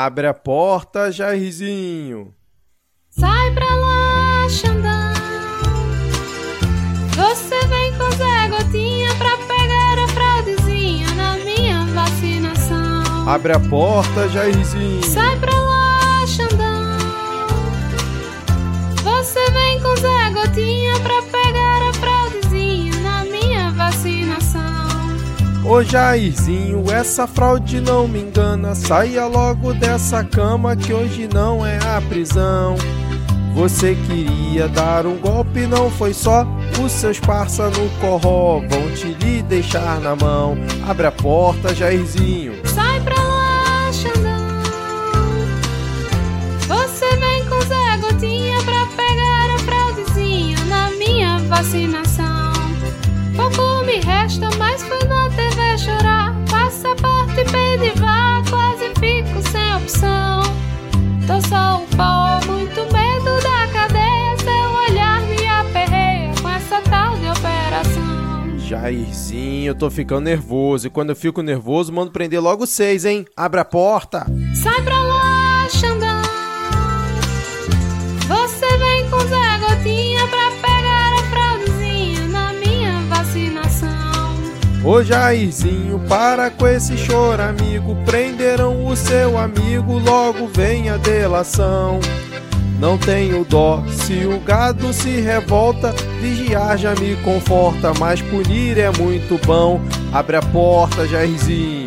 Abre a porta, Jairzinho. Sai pra lá, Xandão. Você vem com Zé Gotinha pra pegar a fraudezinha na minha vacinação. Abre a porta, Jairzinho. Sai pra lá, Xandão. Você vem com Zé Gotinha pra Ô Jairzinho, essa fraude não me engana. Saia logo dessa cama que hoje não é a prisão. Você queria dar um golpe, não foi só. Os seus parça no corró vão te lhe deixar na mão. Abre a porta, Jairzinho. Sai pra lá, Xandão. Você vem com Zé Gotinha pra pegar a fraudezinha na minha vacinação. Pouco me resta, mas Quase fico sem opção. Tô só um pó, muito medo da cadeia. Seu olhar me aperreia com essa tal de operação. Jairzinho, eu tô ficando nervoso. E quando eu fico nervoso, mando prender logo seis, hein? Abre a porta. Sai pra lá, Ô Jairzinho, para com esse choro, amigo. Prenderam o seu amigo, logo vem a delação. Não tenho dó, se o gado se revolta, vigiar já me conforta, mas punir é muito bom. Abre a porta, Jairzinho.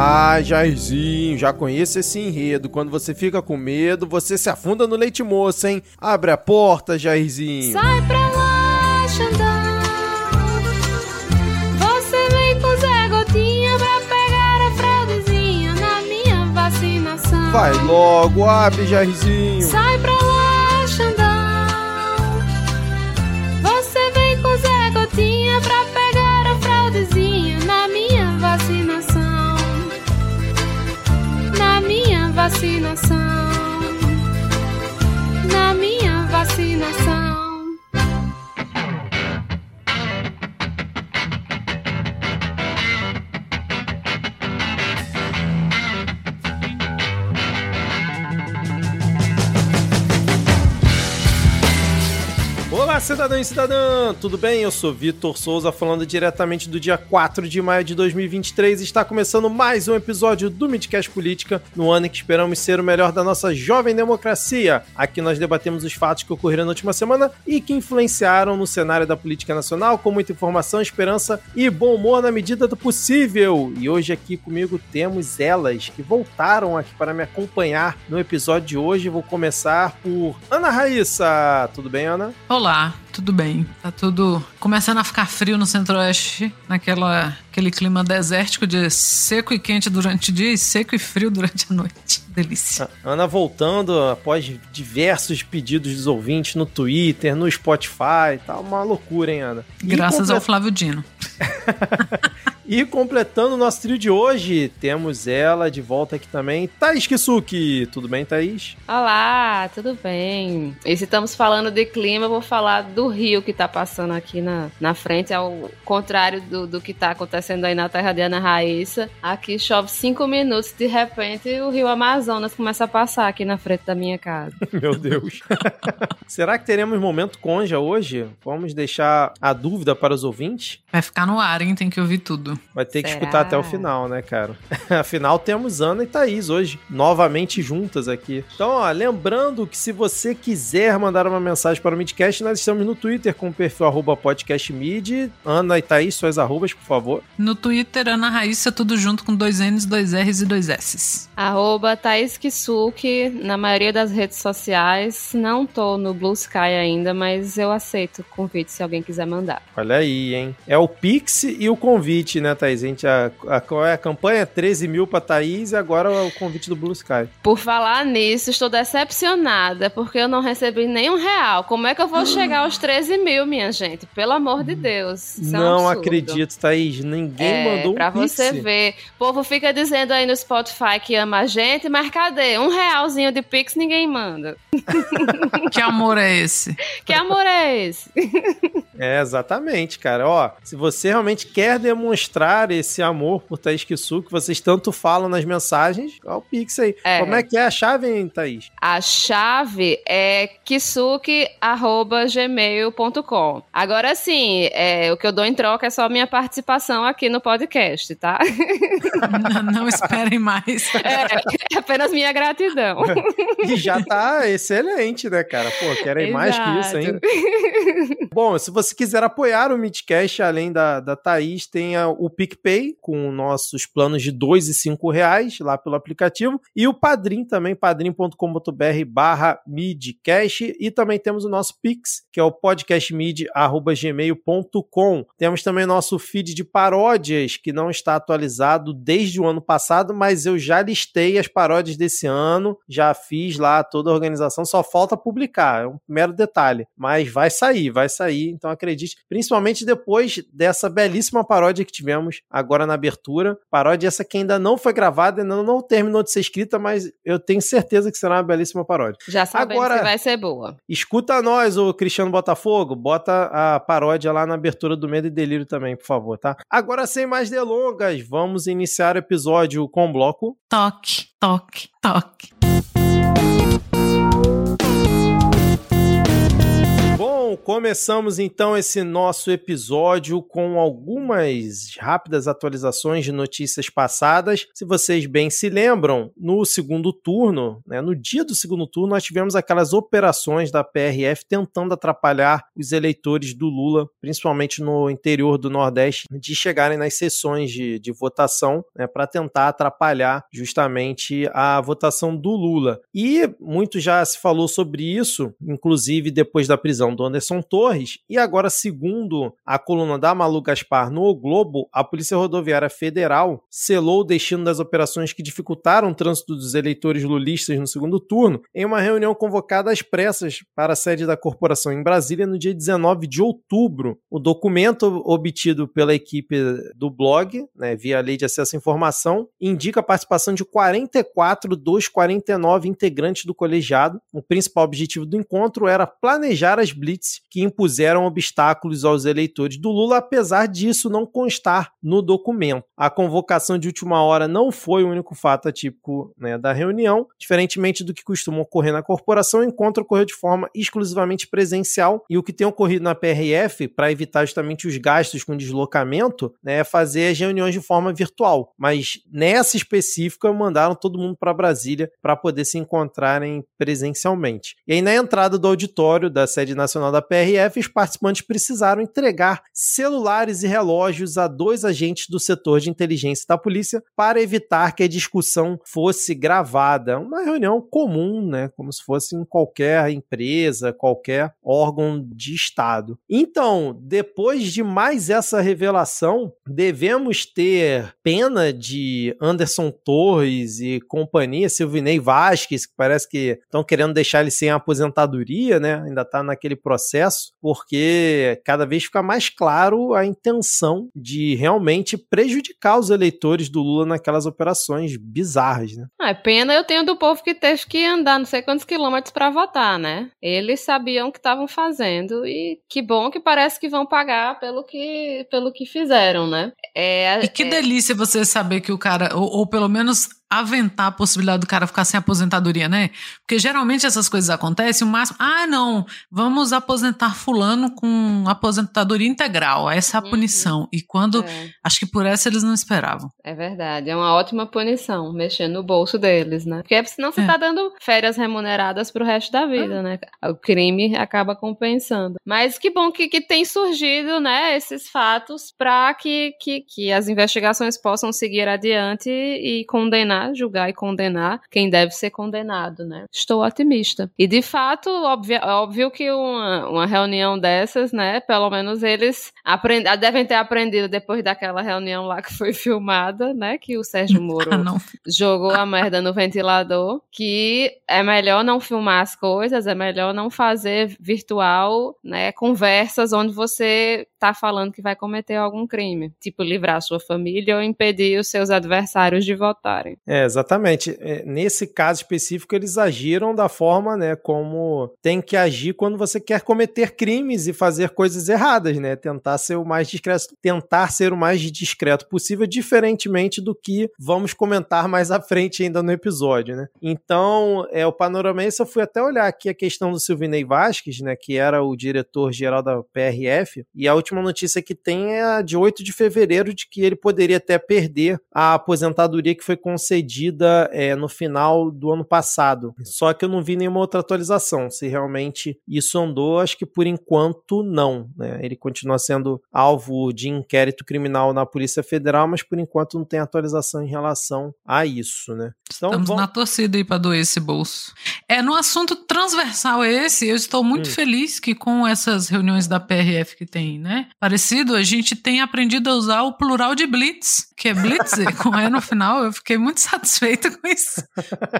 Ah, Jairzinho, já conheço esse enredo. Quando você fica com medo, você se afunda no leite moço, hein? Abre a porta, Jairzinho. Sai pra lá, Xandão. Você vem com Zé Gotinha pra pegar a fraudezinha na minha vacinação. Vai logo, abre, Jairzinho. Sai pra lá, vacinação. Na minha vacinação. Olá, cidadão e cidadã! Tudo bem? Eu sou Vitor Souza, falando diretamente do dia 4 de maio de 2023. Está começando mais um episódio do Midcast Política, no ano em que esperamos ser o melhor da nossa jovem democracia. Aqui nós debatemos os fatos que ocorreram na última semana e que influenciaram no cenário da política nacional, com muita informação, esperança e bom humor na medida do possível. E hoje aqui comigo temos elas que voltaram aqui para me acompanhar no episódio de hoje. Vou começar por Ana Raíssa. Tudo bem, Ana? Olá, tudo bem? Tá tudo começando a ficar frio no centro-oeste, naquela aquele clima desértico de seco e quente durante o dia e seco e frio durante a noite. Delícia. Ana voltando após diversos pedidos dos ouvintes no Twitter, no Spotify, tá uma loucura, hein, Ana? E Graças ao Flávio Dino. E completando o nosso trio de hoje, temos ela de volta aqui também, Thaís Kisuki. Tudo bem, Thaís? Olá, tudo bem? E se estamos falando de clima, eu vou falar do rio que tá passando aqui na, na frente, ao contrário do, do que tá acontecendo aí na terra de Ana Raíssa. Aqui chove cinco minutos, de repente o rio Amazonas começa a passar aqui na frente da minha casa. Meu Deus. Será que teremos momento conja hoje? Vamos deixar a dúvida para os ouvintes? Vai ficar no ar, hein? Tem que ouvir tudo. Vai ter que Será? escutar até o final, né, cara? Afinal, temos Ana e Thaís hoje, novamente juntas aqui. Então, ó, lembrando que se você quiser mandar uma mensagem para o Midcast, nós estamos no Twitter com o perfil arroba podcastmid. Ana e Thaís, suas arrobas, por favor. No Twitter, Ana Raíssa, tudo junto com dois N's, dois R's e dois S's. Arroba Thaís Kisuki, na maioria das redes sociais. Não tô no Blue Sky ainda, mas eu aceito o convite se alguém quiser mandar. Olha aí, hein? É o Pix e o convite, né? Né, Thaís? A gente, a, a, é a campanha? 13 mil pra Thaís e agora o convite do Blue Sky. Por falar nisso, estou decepcionada porque eu não recebi nenhum real. Como é que eu vou chegar aos 13 mil, minha gente? Pelo amor de Deus. Isso é um não acredito, Thaís. Ninguém É, mandou um pra pix. você ver. O povo fica dizendo aí no Spotify que ama a gente, mas cadê? Um realzinho de Pix ninguém manda. Que amor é esse? Que amor é esse? É, exatamente, cara. Ó, se você realmente quer demonstrar esse amor por Thaís Kisu, que vocês tanto falam nas mensagens, ó o Pix aí. É. Como é que é a chave, hein, Thaís? A chave é kisuke.gmail.com. Agora sim, é, o que eu dou em troca é só a minha participação aqui no podcast, tá? N- Não esperem mais. É, é apenas minha gratidão. E já tá excelente, né, cara? Pô, querem mais que isso, hein? Exato. Bom, se você quiser apoiar o Midcast, além da, da Thaís, tem o PicPay, com nossos planos de dois e cinco reais lá pelo aplicativo, e o Padrim também, padrim.com.br barra Midcast, e também temos o nosso Pix, que é o podcastmid.gmail.com. Temos também nosso feed de paródias, que não está atualizado desde o ano passado, mas eu já listei as paródias desse ano, já fiz lá toda a organização, só falta publicar, é um mero detalhe, mas vai sair, vai sair, então acredite, principalmente depois dessa belíssima paródia que tivemos agora na abertura, paródia essa que ainda não foi gravada, ainda não terminou de ser escrita, mas eu tenho certeza que será uma belíssima paródia. Já sabemos Agora- que vai ser boa. Escuta nós, o Cristiano Botafogo, bota a paródia lá na abertura do Medo e Delírio também, por favor, tá? Agora, sem mais delongas, vamos iniciar o episódio com o bloco Toque, toque, toque. Bom, começamos então esse nosso episódio com algumas rápidas atualizações de notícias passadas. Se vocês bem se lembram, no segundo turno, né, no dia do segundo turno, nós tivemos aquelas operações da PRF tentando atrapalhar os eleitores do Lula, principalmente no interior do Nordeste, de chegarem nas sessões de, de votação né, para tentar atrapalhar justamente a votação do Lula. E muito já se falou sobre isso, inclusive depois da prisão do Anderson Torres, e agora, segundo a coluna da Malu Gaspar no O Globo, a Polícia Rodoviária Federal selou o destino das operações que dificultaram o trânsito dos eleitores lulistas no segundo turno em uma reunião convocada às pressas para a sede da corporação em Brasília no dia 19 de outubro. O documento obtido pela equipe do blog, né, via Lei de Acesso à Informação, indica a participação de 44 dos 49 integrantes do colegiado. O principal objetivo do encontro era planejar as blitz que impuseram obstáculos aos eleitores do Lula, apesar disso não constar no documento. A convocação de última hora não foi o único fato atípico né, da reunião. Diferentemente do que costuma ocorrer na corporação, o encontro ocorreu de forma exclusivamente presencial e o que tem ocorrido na PRF, para evitar justamente os gastos com deslocamento, né, é fazer as reuniões de forma virtual. Mas nessa específica, mandaram todo mundo para Brasília para poder se encontrarem presencialmente. E aí, na entrada do auditório da sede nacional da PRF, os participantes precisaram entregar celulares e relógios a dois agentes do setor de inteligência da polícia para evitar que a discussão fosse gravada. Uma reunião comum, né? Como se fosse em qualquer empresa, qualquer órgão de Estado. Então, depois de mais essa revelação, devemos ter pena de Anderson Torres e companhia, Silvinei Vasquez, que parece que estão querendo deixar ele sem aposentadoria, né? Ainda está naquele processo, porque cada vez fica mais claro a intenção de realmente prejudicar os eleitores do Lula naquelas operações bizarras, né? Ah, é pena eu tenho do povo que teve que andar não sei quantos quilômetros pra votar, né? Eles sabiam o que estavam fazendo e que bom que parece que vão pagar pelo que, pelo que fizeram, né? É, E que é- delícia você saber que o cara, ou, ou pelo menos aventar a possibilidade do cara ficar sem aposentadoria, né? Porque geralmente essas coisas acontecem, o máximo, ah, não, vamos aposentar fulano com aposentadoria integral, essa é a Uhum. punição. E quando, é, acho que por essa eles não esperavam. é verdade, é uma ótima punição, mexer no bolso deles, né? Porque senão você É. tá dando férias remuneradas pro resto da vida, né? O crime acaba compensando. Mas que bom que, que tem surgido, né, esses fatos para que, que, que as investigações possam seguir adiante e condenar julgar, julgar e condenar quem deve ser condenado, né? Estou otimista. E de fato, óbvio, óbvio que uma, uma reunião dessas, né? Pelo menos eles aprend, devem ter aprendido depois daquela reunião lá que foi filmada, né? Que o Sérgio Moro Ah, jogou a merda no ventilador, que é melhor não filmar as coisas, é melhor não fazer virtual, né, conversas onde você tá falando que vai cometer algum crime, tipo livrar a sua família ou impedir os seus adversários de votarem. É, exatamente. É, nesse caso específico, eles agiram da forma, né, como tem que agir quando você quer cometer crimes e fazer coisas erradas, né? Tentar ser o mais discreto, tentar ser o mais discreto possível, diferentemente do que vamos comentar mais à frente ainda no episódio, né? Então, é o panorama esse, eu fui até olhar aqui a questão do Silvinei Vasquez, né, que era o diretor-geral da PRF, e a última notícia que tem é a de 8 de fevereiro, de que ele poderia até perder a aposentadoria que foi concedida é, no final do ano passado. Só que eu não vi nenhuma outra atualização. Se realmente isso andou, acho que por enquanto não. Né? Ele continua sendo alvo de inquérito criminal na Polícia Federal, mas por enquanto não tem atualização em relação a isso, né? Então, Estamos vamos... na torcida aí para doer esse bolso. É, no assunto transversal esse, eu estou muito hum. feliz que com essas reuniões da PRF que tem, né? Parecido, a gente tem aprendido a usar o plural de blitz, que é blitz, com E no final. Eu fiquei muito satisfeita com isso.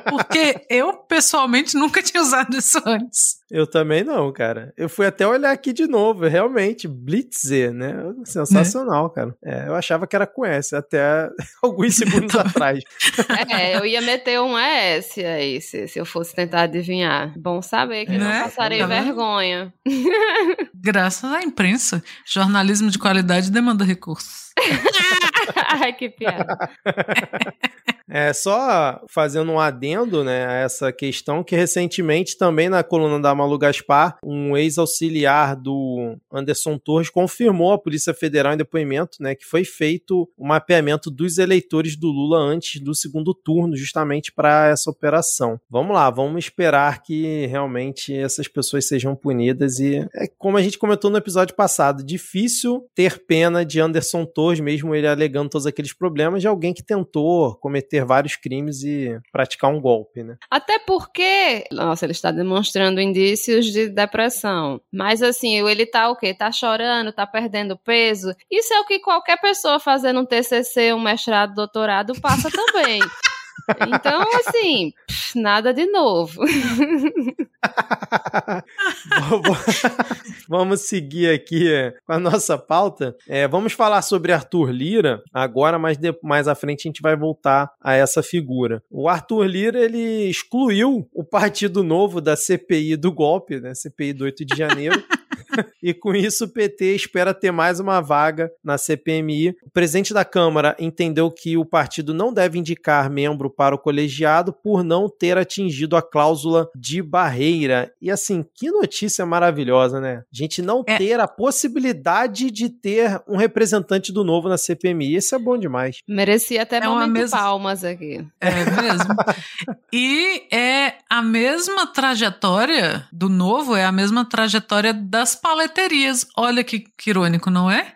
Porque eu, pessoalmente, nunca tinha usado isso antes. Eu também não, cara. Eu fui até olhar aqui de novo, realmente, Blitzer, né? Sensacional, é. cara. É, eu achava que era com S, até alguns segundos atrás. É, eu ia meter um S aí, se, se eu fosse tentar adivinhar. Bom saber que né? não passarei tá vergonha. Graças à imprensa, jornalismo de qualidade demanda recursos. Ai, que piada. É só fazendo um adendo, né, a essa questão que recentemente também na coluna da Malu Gaspar, um ex-auxiliar do Anderson Torres confirmou à Polícia Federal em depoimento, né, que foi feito o um mapeamento dos eleitores do Lula antes do segundo turno, justamente para essa operação. Vamos lá, vamos esperar que realmente essas pessoas sejam punidas e é como a gente comentou no episódio passado, difícil ter pena de Anderson Torres, mesmo ele alegando todos aqueles problemas, de alguém que tentou cometer cometer vários crimes e praticar um golpe, né? Até porque, nossa, ele está demonstrando indícios de depressão. Mas assim, ele tá o quê? Tá chorando, tá perdendo peso. Isso é o que qualquer pessoa fazendo um TCC, um mestrado, doutorado passa também. Então, assim, nada de novo. vamos seguir aqui é, com a nossa pauta. É, vamos falar sobre Arthur Lira agora, mas de, mais à frente a gente vai voltar a essa figura. O Arthur Lira ele excluiu o Partido Novo da CPI do golpe, né? CPI do 8 de janeiro. e com isso o PT espera ter mais uma vaga na CPMI. O presidente da Câmara entendeu que o partido não deve indicar membro para o colegiado por não ter atingido a cláusula de barreira. E assim, que notícia maravilhosa, né? A gente não é. ter a possibilidade de ter um representante do novo na CPMI. Isso é bom demais. Merecia até é momento mesma... palmas aqui. É mesmo. e é a mesma trajetória do novo, é a mesma trajetória das paleterias. Olha que, que irônico, não é?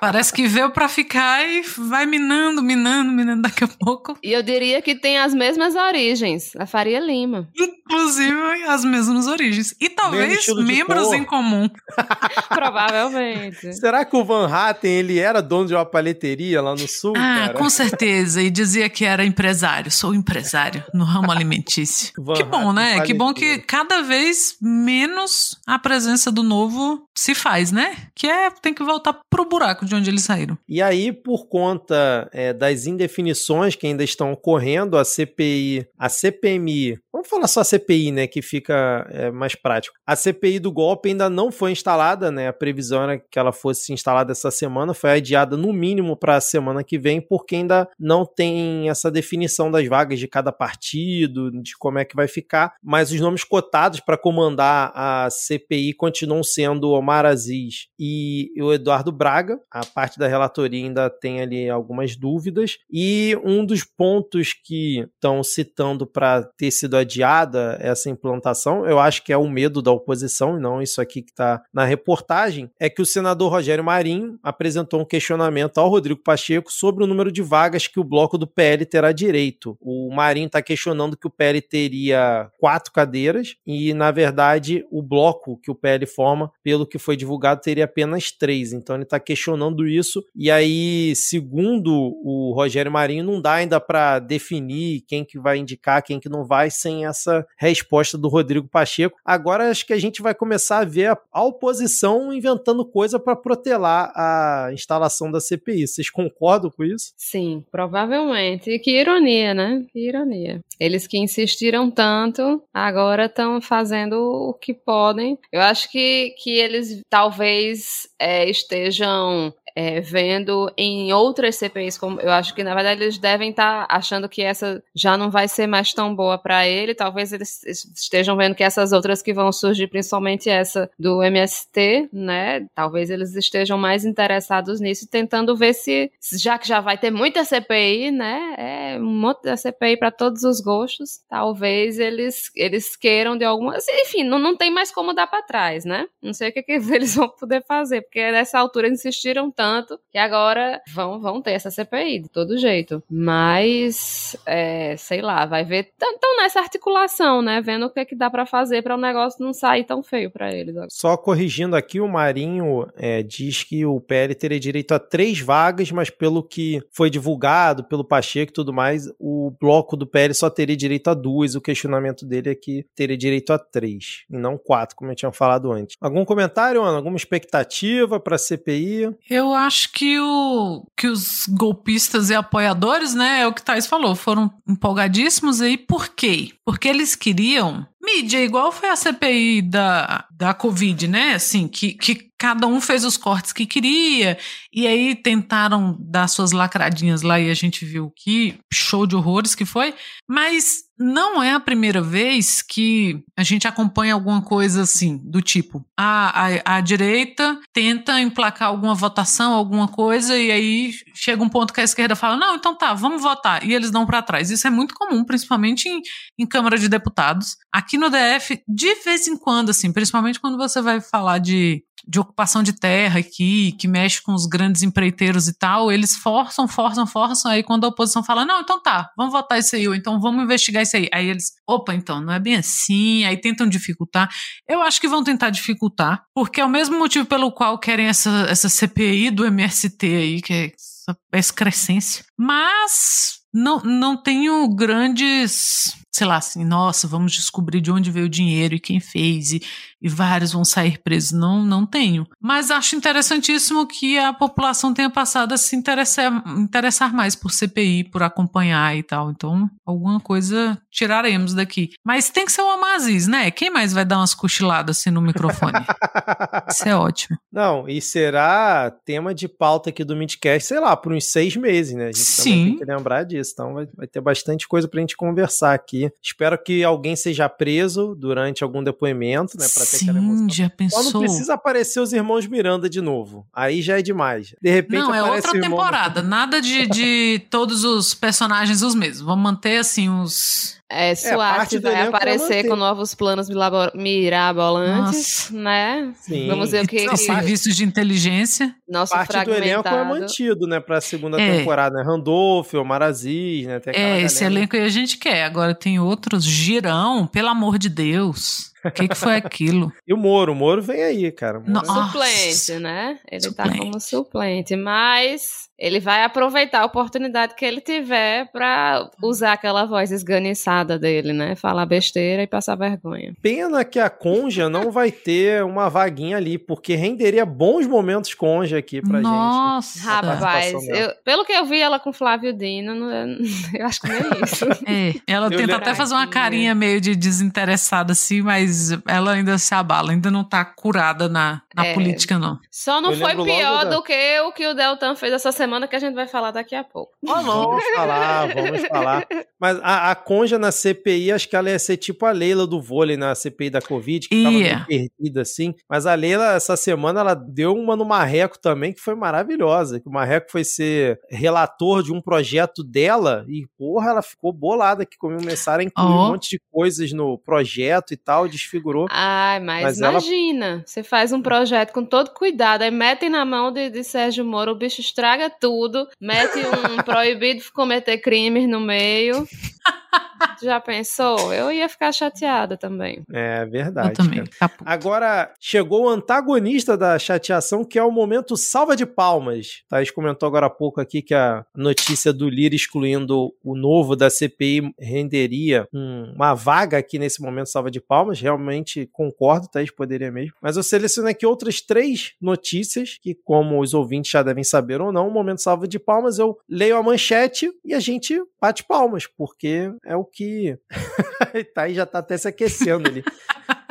Parece que veio para ficar e vai minando, minando, minando daqui a pouco. E eu diria que tem as mesmas origens, a Faria Lima. Inclusive as mesmas origens. E talvez membros em comum. Provavelmente. Será que o Van Hatten, ele era dono de uma paleteria lá no sul, Ah, cara? com certeza. E dizia que era empresário. Sou empresário no ramo alimentício. Van que bom, né? Que bom que cada vez menos a presença do novo se faz, né? Que é, tem que voltar pro buraco de onde eles saíram. E aí, por conta é, das indefinições que ainda estão ocorrendo, a CPI, a CPMI, vamos falar só a CPI, né, que fica é, mais prático. A CPI do golpe ainda não foi instalada, né? A previsão era que ela fosse instalada essa semana, foi adiada no mínimo para a semana que vem, porque ainda não tem essa definição das vagas de cada partido, de como é que vai ficar, mas os nomes cotados para comandar a CPI continuam sendo Omar Aziz e o Eduardo Braga A parte da relatoria ainda tem ali algumas dúvidas. E um dos pontos que estão citando para ter sido adiada essa implantação, eu acho que é o medo da oposição, e não isso aqui que está na reportagem, é que o senador Rogério Marinho apresentou um questionamento ao Rodrigo Pacheco sobre o número de vagas que o bloco do PL terá direito. O Marinho está questionando que o PL teria quatro cadeiras e, na verdade, o bloco que o PL forma, pelo que foi divulgado, teria apenas três. Então ele está questionando isso. E aí, segundo o Rogério Marinho, não dá ainda para definir quem que vai indicar, quem que não vai, sem essa resposta do Rodrigo Pacheco. Agora acho que a gente vai começar a ver a oposição inventando coisa para protelar a instalação da CPI. Vocês concordam com isso? Sim, provavelmente. E que ironia, né? Que ironia. Eles que insistiram tanto, agora estão fazendo o que podem. Eu acho que, que eles talvez é, estejam Oh. É, vendo em outras CPIs, como eu acho que na verdade eles devem estar tá achando que essa já não vai ser mais tão boa para ele. Talvez eles estejam vendo que essas outras que vão surgir, principalmente essa do MST, né? Talvez eles estejam mais interessados nisso, tentando ver se, já que já vai ter muita CPI, né? É um monte de CPI para todos os gostos. Talvez eles eles queiram de alguma, enfim, não, não tem mais como dar para trás, né? Não sei o que, que eles vão poder fazer, porque nessa altura insistiram tanto tanto que agora vão, vão ter essa CPI, de todo jeito. Mas, é, sei lá, vai ver. Então, nessa articulação, né? Vendo o que, é que dá para fazer para o negócio não sair tão feio para eles. Só corrigindo aqui, o Marinho é, diz que o PL teria direito a três vagas, mas pelo que foi divulgado, pelo Pacheco e tudo mais, o bloco do PL só teria direito a duas. O questionamento dele é que teria direito a três, e não quatro, como eu tinha falado antes. Algum comentário, Ana? Alguma expectativa para a CPI? Eu acho que, o, que os golpistas e apoiadores, né, é o que Thais falou, foram empolgadíssimos aí. Por quê? Porque eles queriam mídia, igual foi a CPI da, da Covid, né? Assim, que, que cada um fez os cortes que queria, e aí tentaram dar suas lacradinhas lá e a gente viu que show de horrores que foi, mas não é a primeira vez que a gente acompanha alguma coisa assim, do tipo, a, a, a direita tenta emplacar alguma votação, alguma coisa, e aí chega um ponto que a esquerda fala, não, então tá, vamos votar, e eles dão para trás. Isso é muito comum, principalmente em, em Câmara de Deputados. Aqui no DF, de vez em quando, assim, principalmente quando você vai falar de de ocupação de terra aqui, que mexe com os grandes empreiteiros e tal, eles forçam, forçam, forçam, aí quando a oposição fala, não, então tá, vamos votar isso aí, ou então vamos investigar isso aí. Aí eles, opa, então, não é bem assim, aí tentam dificultar. Eu acho que vão tentar dificultar, porque é o mesmo motivo pelo qual querem essa, essa CPI do MST aí, que é essa excrescência. Mas não, não tenho grandes sei lá, assim, nossa, vamos descobrir de onde veio o dinheiro e quem fez, e, e vários vão sair presos. Não, não tenho. Mas acho interessantíssimo que a população tenha passado a se interessar, interessar mais por CPI, por acompanhar e tal. Então, alguma coisa tiraremos daqui. Mas tem que ser o Amaziz, né? Quem mais vai dar umas cochiladas assim no microfone? Isso é ótimo. Não, e será tema de pauta aqui do Midcast, sei lá, por uns seis meses, né? A gente Sim. tem que lembrar disso. Então vai, vai ter bastante coisa pra gente conversar aqui. Espero que alguém seja preso durante algum depoimento, né? Pra ter Sim, aquela já pensou. Só não precisa aparecer os irmãos Miranda de novo. Aí já é demais. De repente Não, é outra irmão... temporada. Nada de, de todos os personagens os mesmos. Vamos manter, assim, os é, Suárez é, vai aparecer com novos planos mirabolantes, Nossa. né? Sim. Vamos ver o que... que... Serviços de inteligência. Nosso parte do elenco é mantido, né? Pra segunda é. temporada, né? Randolph, Omar Aziz, né? é, esse elenco aí a gente quer. Agora tem outros. Girão, pelo amor de Deus. O que, que foi aquilo? e o Moro, o Moro vem aí, cara. Nossa. Suplente, né? Ele suplente. tá como suplente, mas ele vai aproveitar a oportunidade que ele tiver para usar aquela voz esganiçada dele, né? Falar besteira e passar vergonha. Pena que a Conja não vai ter uma vaguinha ali, porque renderia bons momentos Conja aqui pra Nossa. gente. Nossa! Rapaz, eu, pelo que eu vi ela com Flávio Dino, eu acho que nem é isso. É, ela eu tenta até fazer uma carinha meio de desinteressada assim, mas ela ainda se abala, ainda não tá curada na, na É. política, não. Só não Eu foi pior da- do que o que o Deltan fez essa semana, que a gente vai falar daqui a pouco. Vamos falar, vamos falar. Mas a, a Conja na CPI, acho que ela ia ser tipo a Leila do vôlei na CPI da Covid, que tava Ia. meio perdida assim. Mas a Leila, essa semana, ela deu uma no Marreco também, que foi maravilhosa. Que o Marreco foi ser relator de um projeto dela e, porra, ela ficou bolada que começaram a incluir Ó. um monte de coisas no projeto e tal, desfigurou. Ai, mas, Mas ela- imagina, você faz um projeto com todo cuidado, aí metem na mão de, de Sérgio Moro, o bicho estraga tudo, mete um proibido de cometer crimes no meio. Já pensou? Eu ia ficar chateada também. É verdade. Eu também. Tá. Agora, chegou o antagonista da chateação, que é o momento salva de palmas. Thaís comentou agora há pouco aqui que a notícia do Lira excluindo o novo da CPI renderia um- uma vaga aqui nesse momento salva de palmas. Realmente concordo, Thaís poderia mesmo. Mas eu selecionei aqui outras três notícias que, como os ouvintes já devem saber ou não, o momento salva de palmas, eu leio a manchete e a gente bate palmas, porque é o que. Thaís já tá até se aquecendo ali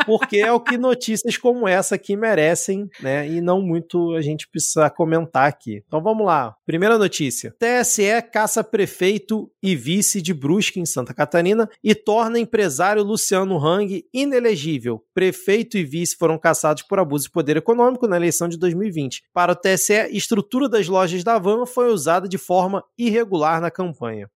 porque é o que notícias como essa aqui merecem, né? E não muito a gente precisa comentar aqui. Então vamos lá. Primeira notícia: TSE caça prefeito e vice de Brusque em Santa Catarina e torna empresário Luciano Hang inelegível. Prefeito e vice foram caçados por abuso de poder econômico na eleição de 2020. Para o TSE, estrutura das lojas da Van foi usada de forma irregular na campanha.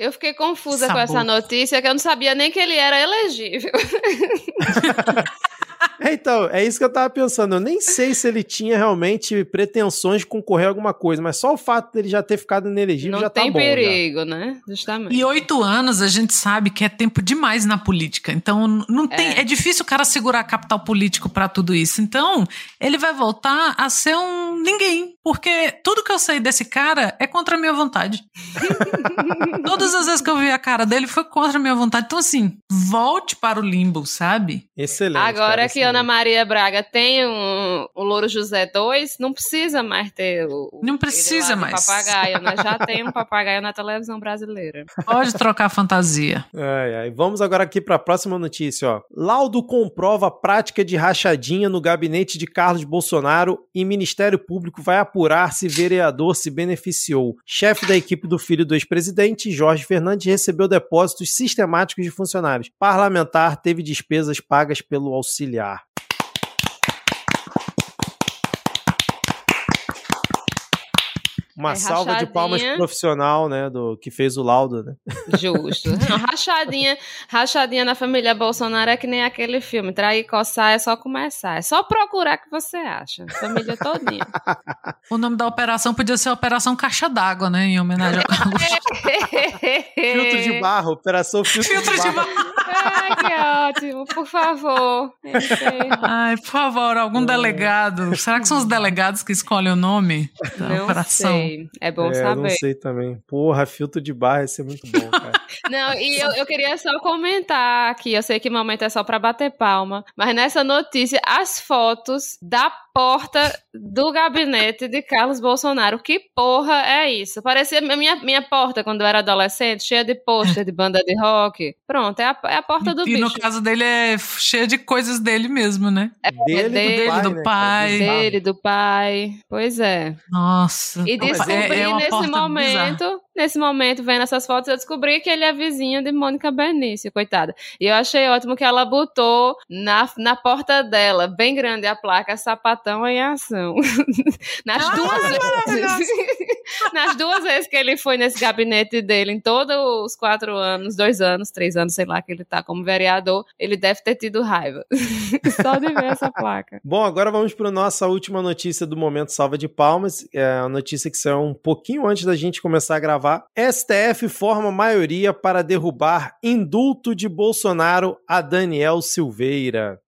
Eu fiquei confusa com Sabor. essa notícia, que eu não sabia nem que ele era elegível. É, então, é isso que eu tava pensando. Eu nem sei se ele tinha realmente pretensões de concorrer a alguma coisa, mas só o fato dele já ter ficado inelegível Não já tá tem bom. já. perigo, né? Justamente. E oito anos a gente sabe que é tempo demais na política. Então não tem, é, difícil o cara segurar capital político pra tudo isso. Então ele vai voltar a ser um ninguém, porque tudo que eu sei desse cara é contra a minha vontade. Todas as vezes que eu vi a cara dele foi contra a minha vontade. Então assim, volte para o limbo, sabe? Excelente. Agora cara, que excelente. Ana Maria Braga tem um, o Louro José 2, não precisa mais ter o. Não precisa mais. papagaio, né? Já tem um papagaio na televisão brasileira. Pode trocar a fantasia. Ai, ai. Vamos agora aqui para a próxima notícia. Ó. Laudo comprova a prática de rachadinha no gabinete de Carlos Bolsonaro e Ministério Público vai apurar se vereador se beneficiou. Chefe da equipe do filho do ex-presidente, Jorge Fernandes, recebeu depósitos sistemáticos de funcionários. Parlamentar teve despesas pagas pelo auxiliar. Uma É, salva de palmas profissional, né, do que fez o laudo, né? Justo. Não, rachadinha, rachadinha na família Bolsonaro é que nem aquele filme. Trair e coçar é só começar. É só procurar que você acha. Família todinha. O nome da operação podia ser Operação Caixa d'Água, né? Em homenagem ao Carlos. Filtro de barro, operação filtro, Filtro de de barro. Ai, que ótimo. Por favor. Entendi. Ai, por favor, algum delegado. Será que são os delegados que escolhem o nome da Não operação? sei. É bom é, não saber. sei também. Porra, filtro de barro ia ser muito bom, cara. Não, e eu, eu queria só comentar aqui, eu sei que o momento é só pra bater palma, mas nessa notícia, as fotos da porta do gabinete de Carlos Bolsonaro. Que porra é isso? Parecia a minha, minha porta quando eu era adolescente, cheia de pôster de banda de rock. Pronto, é a, é a porta do e no bicho. caso dele é cheia de coisas dele mesmo, né? Dele, dele, do né, pai. cara? Bizarro. Dele, do pai. Pois é. Nossa. E Não, mas descobri é, é nesse porta bizarra. momento, nesse momento, vendo essas fotos, eu descobri que ele é vizinho de Mônica Benício, coitada. E eu achei ótimo que ela botou na, na porta dela, bem grande a placa, sapatão em ação. Nas Ah, duas vezes. Nas duas vezes que ele foi nesse gabinete dele, em todos os quatro anos, dois anos, três anos, sei lá, que ele tá como vereador, ele deve ter tido raiva. Só de ver essa placa. Bom, agora vamos para nossa última notícia do Momento Salva de Palmas. É a notícia que saiu um pouquinho antes da gente começar a gravar. STF forma maioria para derrubar indulto de Bolsonaro a Daniel Silveira.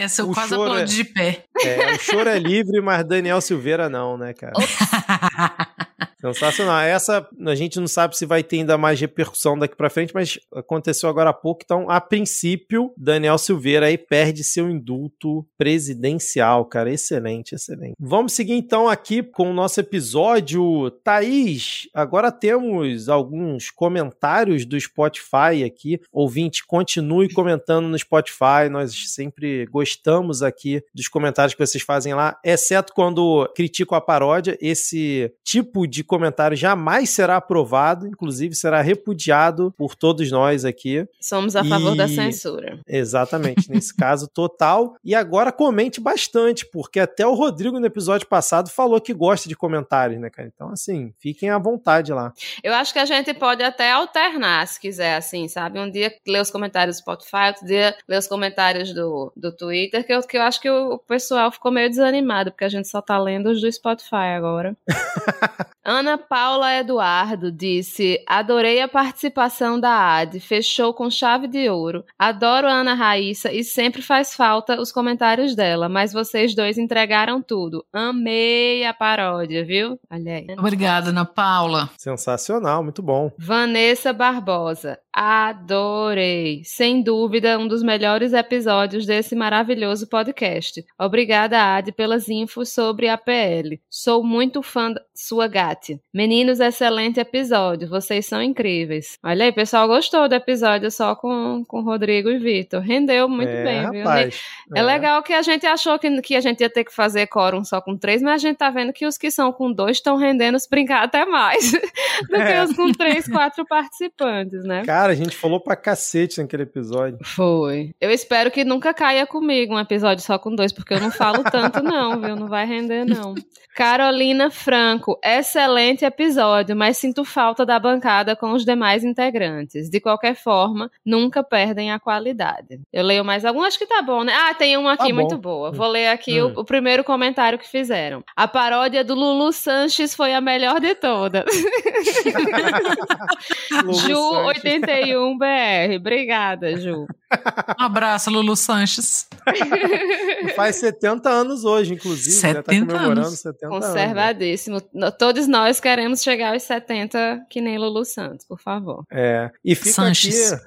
Essa eu O quase choro aplaudi é- de pé. É, o choro é livre, mas Daniel Silveira não, né, cara? Sensacional. Essa a gente não sabe se vai ter ainda mais repercussão daqui para frente, mas aconteceu agora há pouco. Então, a princípio, Daniel Silveira aí perde seu indulto presidencial, cara. Excelente, excelente. Vamos seguir então aqui com o nosso episódio. Thaís, agora temos alguns comentários do Spotify aqui. Ouvinte, continue comentando no Spotify. Nós sempre gostamos aqui dos comentários que vocês fazem lá, exceto quando critico a paródia. Esse tipo de comentário jamais será aprovado, inclusive será repudiado por todos nós aqui. Somos a favor e... da censura. Exatamente, nesse caso total. E agora comente bastante, porque até o Rodrigo no episódio passado falou que gosta de comentários, né, cara? Então, assim, fiquem à vontade lá. Eu acho que a gente pode até alternar, se quiser, assim, sabe? Um dia ler os comentários do Spotify, outro dia ler os comentários do, do Twitter, que eu, que eu acho que o pessoal ficou meio desanimado, porque a gente só tá lendo os do Spotify agora. Ana Paula Eduardo disse: Adorei a participação da AD, fechou com chave de ouro. Adoro a Ana Raíssa e sempre faz falta os comentários dela, mas vocês dois entregaram tudo. Amei a paródia, viu? Olha aí. Obrigada, Ana Paula. Sensacional, muito bom. Vanessa Barbosa. Adorei. Sem dúvida, um dos melhores episódios desse maravilhoso podcast. Obrigada, Ad, pelas infos sobre a PL. Sou muito fã da sua Meninos, excelente episódio. Vocês são incríveis. Olha aí, pessoal gostou do episódio só com, com Rodrigo e Vitor. Rendeu muito é, bem, viu? Rapaz, é, é, legal que a gente achou que, que a gente ia ter que fazer quórum só com três, mas a gente tá vendo que os que são com dois estão rendendo brincar até mais do que é. os com três, quatro participantes, né? Cara, a gente falou pra cacete naquele episódio. Foi. Eu espero que nunca caia comigo um episódio só com dois, porque eu não falo tanto, não, viu? Não vai render, não. Carolina Franco, excelente episódio, mas sinto falta da bancada com os demais integrantes. De qualquer forma, nunca perdem a qualidade. Eu leio mais algum, acho que tá bom, né? Ah, tem uma aqui tá muito boa. Vou ler aqui hum. o, o, primeiro comentário que fizeram. A paródia do Lulu Sanches foi a melhor de todas. Ju, 80 31BR. Obrigada, Ju. Um abraço, Lulu Sanches. Faz 70 anos hoje, inclusive. 70 já tá comemorando anos. 70 Conservadíssimo. Anos, né? Todos nós queremos chegar aos 70, que nem Lulu Santos, por favor. É. E fica Sanches. aqui.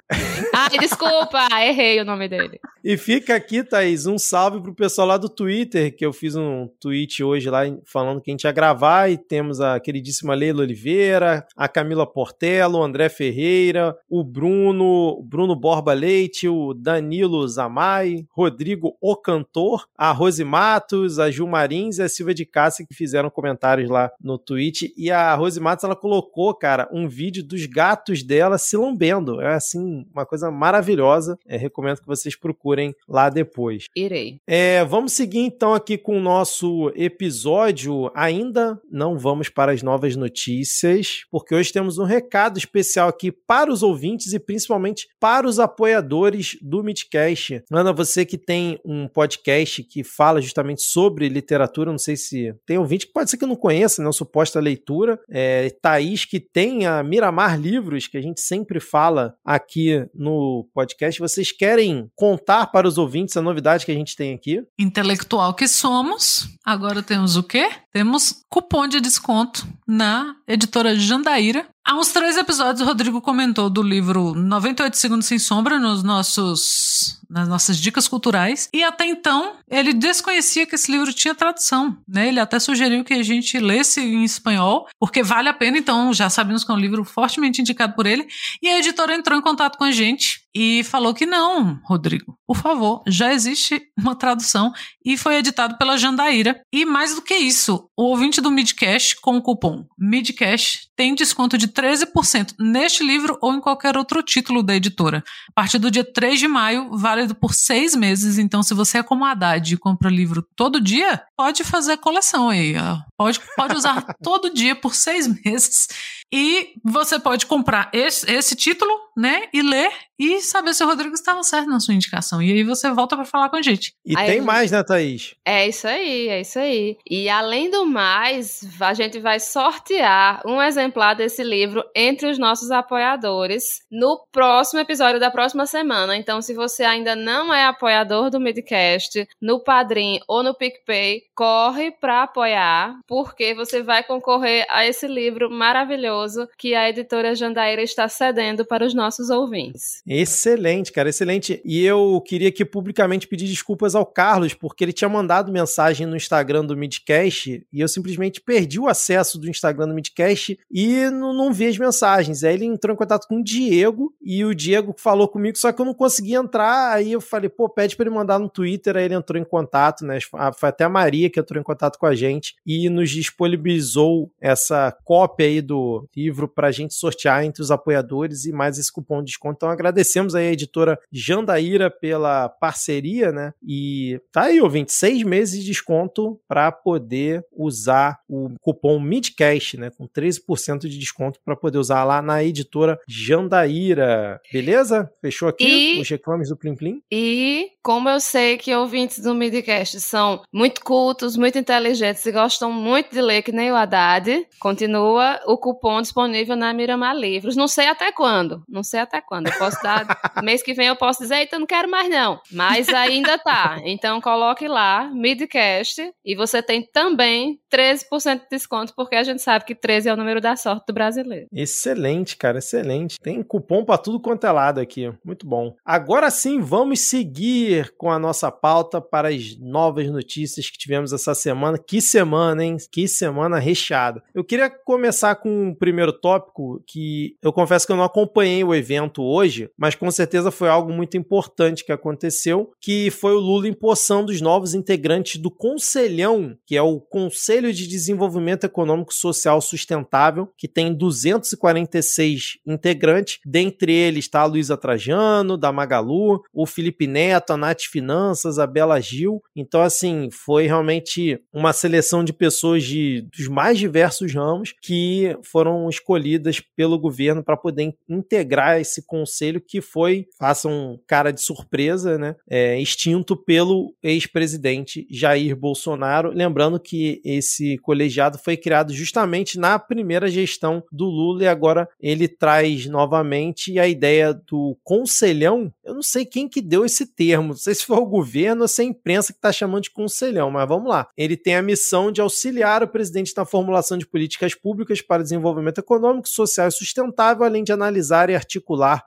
Ai, desculpa, errei o nome dele. E fica aqui, Thaís, um salve pro pessoal lá do Twitter, que eu fiz um tweet hoje lá falando que a gente ia gravar e temos a queridíssima Leila Oliveira, a Camila Portelo, o André Ferreira, o Bruno, Bruno Borba Leite, o Danilo Zamai, Rodrigo O Cantor, a Rose Matos, a Gil Marins e a Silvia de Cássia que fizeram comentários lá no tweet. E a Rose Matos, ela colocou, cara, um vídeo dos gatos dela se lambendo. É assim, uma coisa maravilhosa. É, recomendo que vocês procurem lá depois. Irei. É, vamos seguir então aqui com o nosso episódio. Ainda não vamos para as novas notícias, porque hoje temos um recado especial aqui para os ouvintes e principalmente para os apoiadores do Midcast. Ana, você que tem um podcast que fala justamente sobre literatura, não sei se tem ouvinte que pode ser que não conheça, né? Suposta leitura. É, Thaís, que tem a Miramar Livros, que a gente sempre fala aqui no podcast. Vocês querem contar para os ouvintes a novidade que a gente tem aqui? Intelectual que somos, agora temos o quê? Temos cupom de desconto na editora Jandaíra Há uns três episódios, o Rodrigo comentou do livro 98 Segundos Sem Sombra nos nossos, nas nossas dicas culturais. E até então, ele desconhecia que esse livro tinha tradução. Né? Ele até sugeriu que a gente lesse em espanhol, porque vale a pena. Então, já sabemos que é um livro fortemente indicado por ele. E a editora entrou em contato com a gente e falou que não, Rodrigo, por favor, já existe uma tradução e foi editado pela Jandaíra. E mais do que isso, o ouvinte do Midcash com o cupom Midcash tem desconto de 13% neste livro ou em qualquer outro título da editora. A partir do dia 3 de maio, válido por seis meses. Então, se você é como a Haddad e compra livro todo dia, pode fazer coleção aí. Pode, pode usar todo dia por seis meses. E você pode comprar esse, esse título né? E ler e saber se o Rodrigo estava certo na sua indicação. E aí você volta para falar com a gente. E Aí tem mais, né, Thaís? É isso aí, é isso aí. E além do mais, a gente vai sortear um exemplar desse livro entre os nossos apoiadores no próximo episódio da próxima semana. Então, se você ainda não é apoiador do Midcast, no Padrim ou no PicPay, corre para apoiar, porque você vai concorrer a esse livro maravilhoso que a editora Jandaíra está cedendo para os nossos ouvintes. Excelente, cara, excelente. E eu queria aqui publicamente pedir desculpas ao Carlos, porque ele tinha mandado mensagem no Instagram do Midcast e eu simplesmente perdi o acesso do Instagram do Midcast e não, não vi as mensagens. Aí ele entrou em contato com o Diego e o Diego falou comigo, só que eu não consegui entrar. Aí eu falei, pô, pede pra ele mandar no Twitter. Aí ele entrou em contato, né? Foi até a Maria que entrou em contato com a gente e nos disponibilizou essa cópia aí do livro pra gente sortear entre os apoiadores e mais esse cupom de desconto. Então agradecemos aí a editora Jandaíra pela parceria, né? E tá aí, ouvinte, seis meses de desconto para poder usar o cupom MIDCAST, né? Com 13% de desconto para poder usar lá na editora Jandaíra. Beleza? Fechou aqui E- os reclames do Plim Plim? E como eu sei que ouvintes do Midcast são muito cultos, muito inteligentes e gostam muito de ler, que nem o Haddad, continua o cupom disponível na Miramar Livros. Não sei até quando, não sei até quando. Eu posso dar, mês que vem eu posso dizer, eita, não quero mais não. Mas ainda tá. Então coloque lá, Midcast, e você tem também 13% de desconto, porque a gente sabe que 13 é o número da sorte do brasileiro. Excelente, cara, excelente. Tem cupom para tudo quanto é lado aqui. Muito bom. Agora sim, vamos seguir com a nossa pauta para as novas notícias que tivemos essa semana. Que semana, hein? Que semana recheada. Eu queria começar com o primeiro tópico que eu confesso que eu não acompanhei o evento hoje, mas com certeza foi algo muito importante que aconteceu, que foi o Lula empossando os novos integrantes do Conselhão, que é o Conselho de Desenvolvimento Econômico Social Sustentável, que tem 246 integrantes, dentre eles está a Luísa Trajano, da Magalu, o Felipe Neto, a Nath Finanças, a Bela Gil. Então, assim, foi realmente uma seleção de pessoas de, dos mais diversos ramos que foram escolhidas pelo governo para poder integrar esse conselho que foi, faça um cara de surpresa, né, é, extinto pelo ex-presidente Jair Bolsonaro. Lembrando que esse colegiado foi criado justamente na primeira gestão do Lula e agora ele traz novamente a ideia do conselhão. Eu não sei quem que deu esse termo, não sei se foi o governo ou se é a imprensa que está chamando de conselhão, mas vamos lá. Ele tem a missão de auxiliar o presidente na formulação de políticas públicas para desenvolvimento econômico, social e sustentável, além de analisar e articular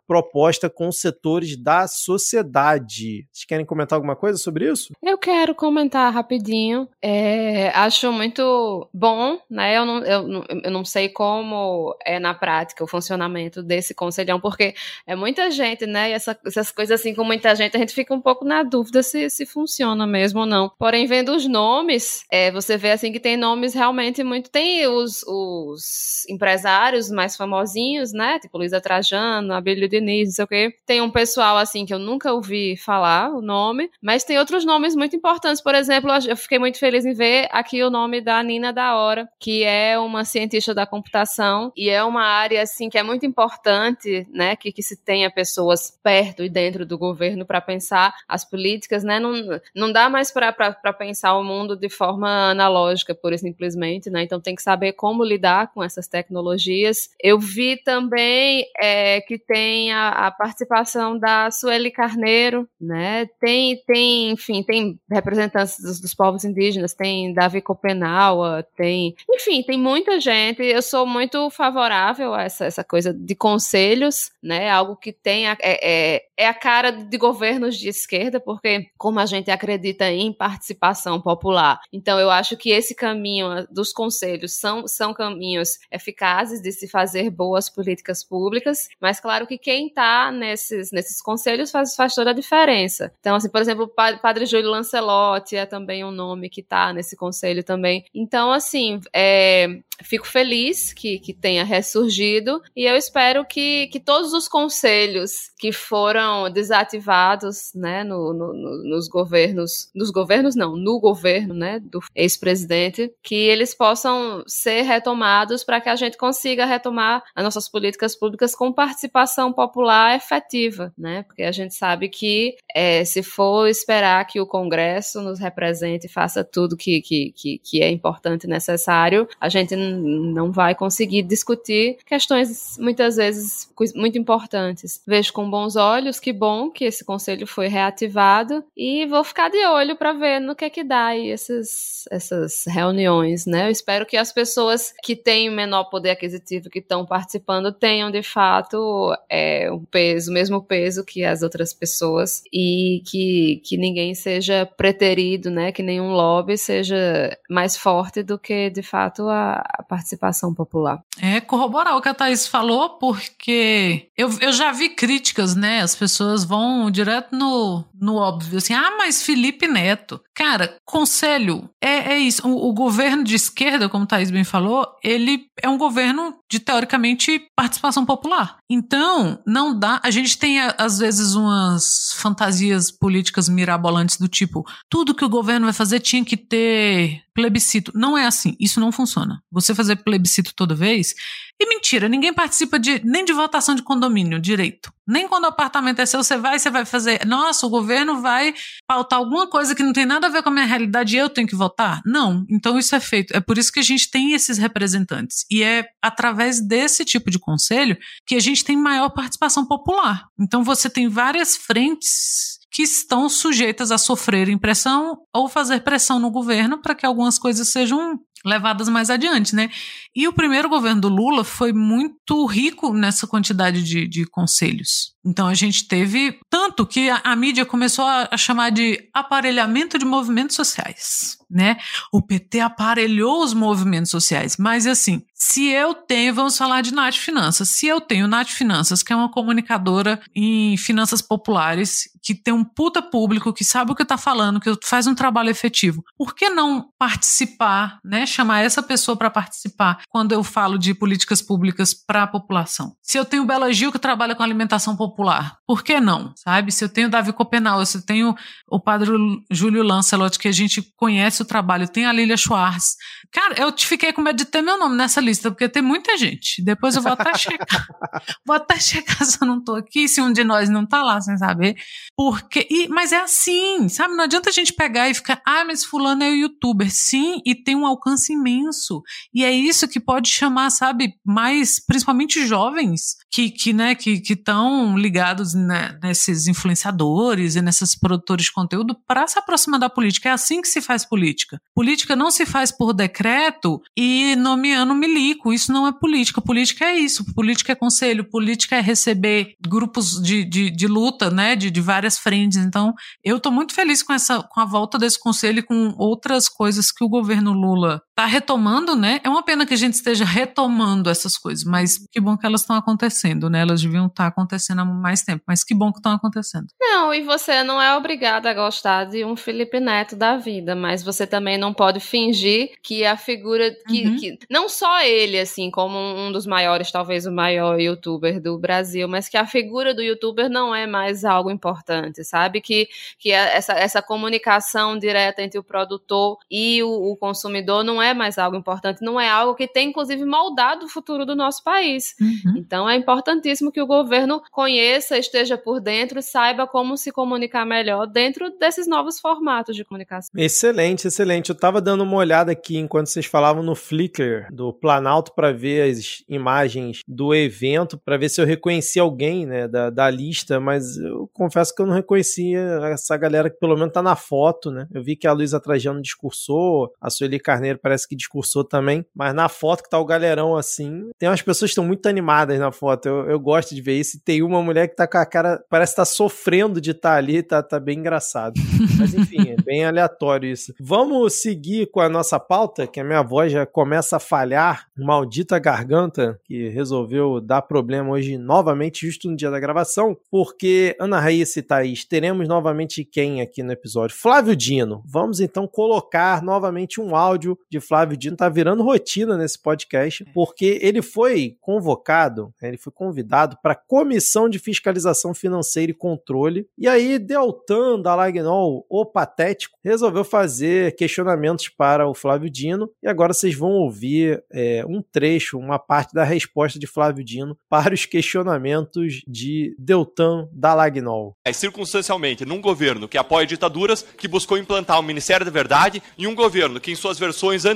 proposta com setores da sociedade. Vocês querem comentar alguma coisa sobre isso? Eu quero comentar rapidinho. É, acho muito bom, né? Eu não, eu, eu não sei como é na prática o funcionamento desse conselhão, porque é muita gente, né? E essa- essas coisas assim com muita gente, a gente fica um pouco na dúvida se, se funciona mesmo ou não. Porém, vendo os nomes, é, você vê assim que tem nomes realmente muito. Tem os, os empresários mais famosinhos, né? Tipo Luísa Trajano, Abílio Diniz, não sei o quê. Tem um pessoal assim que eu nunca ouvi falar o nome, mas tem outros nomes muito importantes. Por exemplo, eu fiquei muito feliz em ver aqui o nome da Nina da Hora, que é uma cientista da computação e é uma área assim que é muito importante, né, que, que se tenha pessoas perto e dentro do governo para pensar as políticas, né? Não, não dá mais para pensar o mundo de forma analógica, pura e simplesmente, né? Então tem que saber como lidar com essas tecnologias. Eu vi também é, que tem a, a participação da Sueli Carneiro, né? Tem, tem, enfim, tem representantes dos, dos povos indígenas, tem Davi Copenaua, tem, enfim, tem muita gente. Eu sou muito favorável a essa, essa coisa de conselhos, né? Algo que tem a, é, é, é a cara de governos de esquerda, porque como a gente acredita em participação popular, então eu acho que esse caminho dos conselhos são, são caminhos eficazes de se fazer boas políticas públicas, mas claro que quem está nesses, nesses conselhos faz, faz toda a diferença. Então, assim, por exemplo, o pa- Padre Júlio Lancelotti é também um nome que está nesse conselho também. Então, assim, é, fico feliz que, que tenha ressurgido e eu espero que, que todos os conselhos que foram desativados, né, no, no- no- nos governos, nos governos não, no governo, né, do ex-presidente, que eles possam ser retomados para que a gente consiga retomar as nossas políticas públicas com participação popular efetiva, né? Porque a gente sabe que é, se for esperar que o Congresso nos represente e faça tudo que, que, que, que é importante e necessário, a gente não vai conseguir discutir questões muitas vezes muito importantes. Vejo com bons olhos, que bom que esse conselho foi reativado e vou ficar de olho para ver no que é que dá aí essas, essas reuniões, né? Eu espero que as pessoas que têm menor poder aquisitivo que estão participando tenham de fato é, um peso, o mesmo peso que as outras pessoas e que, que ninguém seja preterido, né? Que nenhum lobby seja mais forte do que de fato a, a participação popular. É corroborar o que a Thaís falou, porque eu, eu já vi críticas, né? As pessoas vão direto no, no óbvio, assim, ah, mas Felipe Neto. Cara, conselho, é, é isso. O, o governo de esquerda, como Thaís bem falou, ele é um governo de, teoricamente, participação popular. Então, não dá. A gente tem, às vezes, umas fantasias políticas mirabolantes do tipo: tudo que o governo vai fazer tinha que ter plebiscito. Não é assim. Isso não funciona. Você fazer plebiscito toda vez. E mentira, ninguém participa de, nem de votação de condomínio direito. Nem quando o apartamento é seu, você vai, você vai fazer. Nossa, o governo vai pautar alguma coisa que não tem nada a ver com a minha realidade e eu tenho que votar? Não. Então isso é feito. É por isso que a gente tem esses representantes. E é através desse tipo de conselho que a gente tem maior participação popular. Então você tem várias frentes que estão sujeitas a sofrer pressão ou fazer pressão no governo para que algumas coisas sejam levadas mais adiante, né? E o primeiro governo do Lula foi muito rico nessa quantidade de, de conselhos. Então a gente teve tanto que a, a mídia começou a, a, chamar de aparelhamento de movimentos sociais, né? O PT aparelhou os movimentos sociais, mas assim, se eu tenho, vamos falar de Nath Finanças, se eu tenho Nath Finanças, que é uma comunicadora em finanças populares, que tem um puta público, que sabe o que está falando, que faz um trabalho efetivo, por que não participar, né? Chamar essa pessoa para participar quando eu falo de políticas públicas para a população? Se eu tenho Bela Gil que trabalha com alimentação popular. Por que não? Sabe? Se eu tenho Davi Copenal, se eu tenho o padre Júlio Lancelot, que a gente conhece o trabalho, tem a Lilia Schwartz. Cara, eu te fiquei com medo de ter meu nome nessa lista, porque tem muita gente. Depois eu vou até checar. vou até checar se eu não tô aqui, se um de nós não tá lá, sem saber. Porque. E, mas é assim, sabe? Não adianta a gente pegar e ficar, ah, mas fulano é o youtuber. Sim, e tem um alcance imenso. E é isso que pode chamar, sabe, mais, principalmente jovens, que, que né, que estão ligados né, nesses influenciadores e nesses produtores de conteúdo para se aproximar da política. É assim que se faz política. Política não se faz por decreto e nomeando milico. Isso não é política. Política é isso. Política é conselho. Política é receber grupos de, de, de luta, né, de, de várias frentes. Então, eu estou muito feliz com essa, com a volta desse conselho e com outras coisas que o governo Lula está retomando, né? É uma pena que a gente esteja retomando essas coisas, mas que bom que elas estão acontecendo, né? Elas deviam estar tá acontecendo há mais tempo, mas que bom que estão acontecendo. Não, e você não é obrigado a gostar de um Felipe Neto da vida, mas você também não pode fingir que a figura que, uhum. que não só ele assim, como um dos maiores, talvez o maior youtuber do Brasil, mas que a figura do youtuber não é mais algo importante, sabe? Que que essa essa comunicação direta entre o produtor e o, o consumidor não é mais algo importante, não é algo que tem inclusive moldado o futuro do nosso país. Uhum. Então é importantíssimo que o governo conheça, esteja por dentro, saiba como se comunicar melhor dentro desses novos formatos de comunicação. Excelente, excelente. Eu estava dando uma olhada aqui enquanto vocês falavam no Flickr do Planalto para ver as imagens do evento, para ver se eu reconheci alguém né, da, da lista, mas eu confesso que eu não reconhecia essa galera que pelo menos está na foto, né? Eu vi que a Luísa Trajano discursou, a Sueli Carneiro parece que discursou também, mas na foto que tá o galerão assim, tem umas pessoas que estão muito animadas na foto. Eu, eu gosto de ver isso. E tem uma mulher que tá com a cara, parece estar tá sofrendo de estar tá ali, tá, tá bem engraçado. Mas enfim, é bem aleatório isso. Vamos seguir com a nossa pauta, que a minha voz já começa a falhar. Maldita garganta, que resolveu dar problema hoje novamente, justo no dia da gravação, porque Ana Raíssa e Thaís, teremos novamente quem aqui no episódio? Flávio Dino. Vamos então colocar novamente um áudio de Flávio Dino tá virando rotina nesse podcast, porque ele foi convocado, ele foi convidado para a Comissão de Fiscalização Financeira e Controle, e aí Deltan Dallagnol, o patético, resolveu fazer questionamentos para o Flávio Dino, e agora vocês vão ouvir é, um trecho, uma parte da resposta de Flávio Dino para os questionamentos de Deltan Dallagnol. É circunstancialmente num governo que apoia ditaduras, que buscou implantar o Ministério da Verdade, e um governo que em suas versões anteriores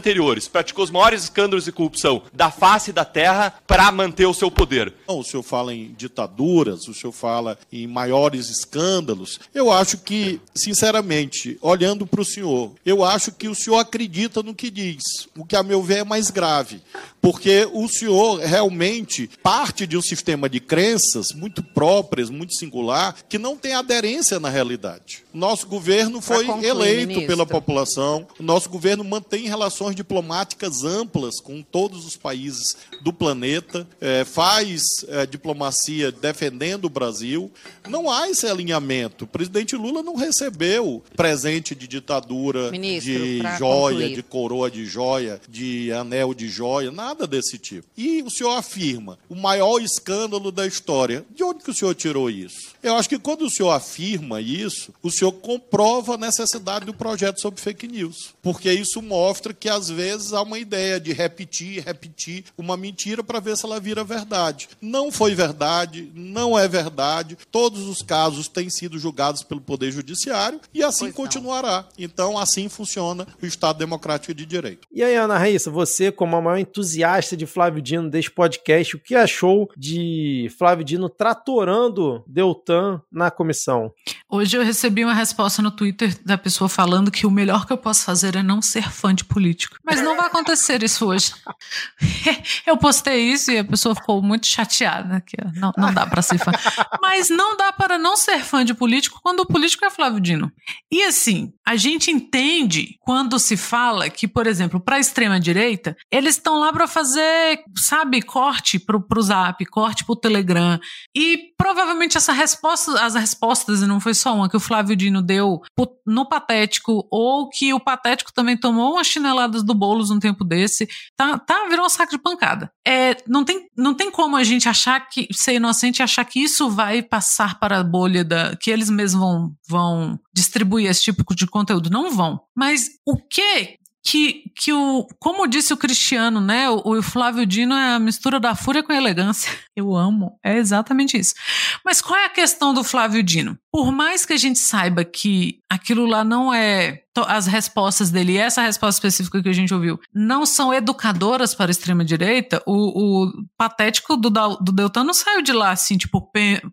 praticou os maiores escândalos de corrupção da face da terra para manter o seu poder. O senhor fala em ditaduras, o senhor fala em maiores escândalos. Eu acho que, sinceramente, olhando para o senhor, eu acho que o senhor acredita no que diz, o que a meu ver é mais grave, porque o senhor realmente parte de um sistema de crenças muito próprias, muito singular, que não tem aderência na realidade. Nosso governo foi concluir, eleito ministro. pela população, o nosso governo mantém relações diplomáticas amplas com todos os países do planeta, é, faz é, diplomacia defendendo o Brasil. Não há esse alinhamento. O presidente Lula não recebeu presente de ditadura, ministro, de joia, concluir. de coroa de joia, de anel de joia, nada desse tipo. E o senhor afirma o maior escândalo da história. De onde que o senhor tirou isso? Eu acho que quando o senhor afirma isso, o senhor comprova a necessidade do projeto sobre fake news. Porque isso mostra que, às vezes, há uma ideia de repetir, repetir uma mentira para ver se ela vira verdade. Não foi verdade, não é verdade. Todos os casos têm sido julgados pelo Poder Judiciário e assim pois continuará. Não. Então, assim funciona o Estado Democrático de Direito. E aí, Ana Raíssa, você, como a maior entusiasta de Flávio Dino deste podcast, o que achou de Flávio Dino tratorando Deltan na comissão? Hoje eu recebi uma resposta no Twitter da pessoa falando que o melhor que eu posso fazer é não ser fã de político. Mas não vai acontecer isso hoje. Eu postei isso e a pessoa ficou muito chateada, que não, não dá para ser fã. Mas não dá para não ser fã de político quando o político é Flávio Dino. E assim, a gente entende quando se fala que, por exemplo, para a extrema direita, eles estão lá para fazer, sabe, corte pro, pro Zap, corte pro Telegram. E provavelmente essa resposta, as respostas, e não foi só uma que o Flávio Dino deu no Patético, ou que o Patético também tomou umas chineladas do Boulos um tempo desse, tá, tá virou um saco de pancada. É, não, tem, não tem como a gente achar que, ser inocente achar que isso vai passar para a bolha da, que eles mesmos vão, vão distribuir esse tipo de conteúdo. Não vão. Mas o que que, que o, como disse o Cristiano, né? O, o, Flávio Dino é a mistura da fúria com a elegância. Eu amo, é exatamente isso. Mas qual é a questão do Flávio Dino? Por mais que a gente saiba que aquilo lá não é as respostas dele, essa resposta específica que a gente ouviu, não são educadoras para a extrema-direita, o, o patético do, do Deltan não saiu de lá assim, tipo,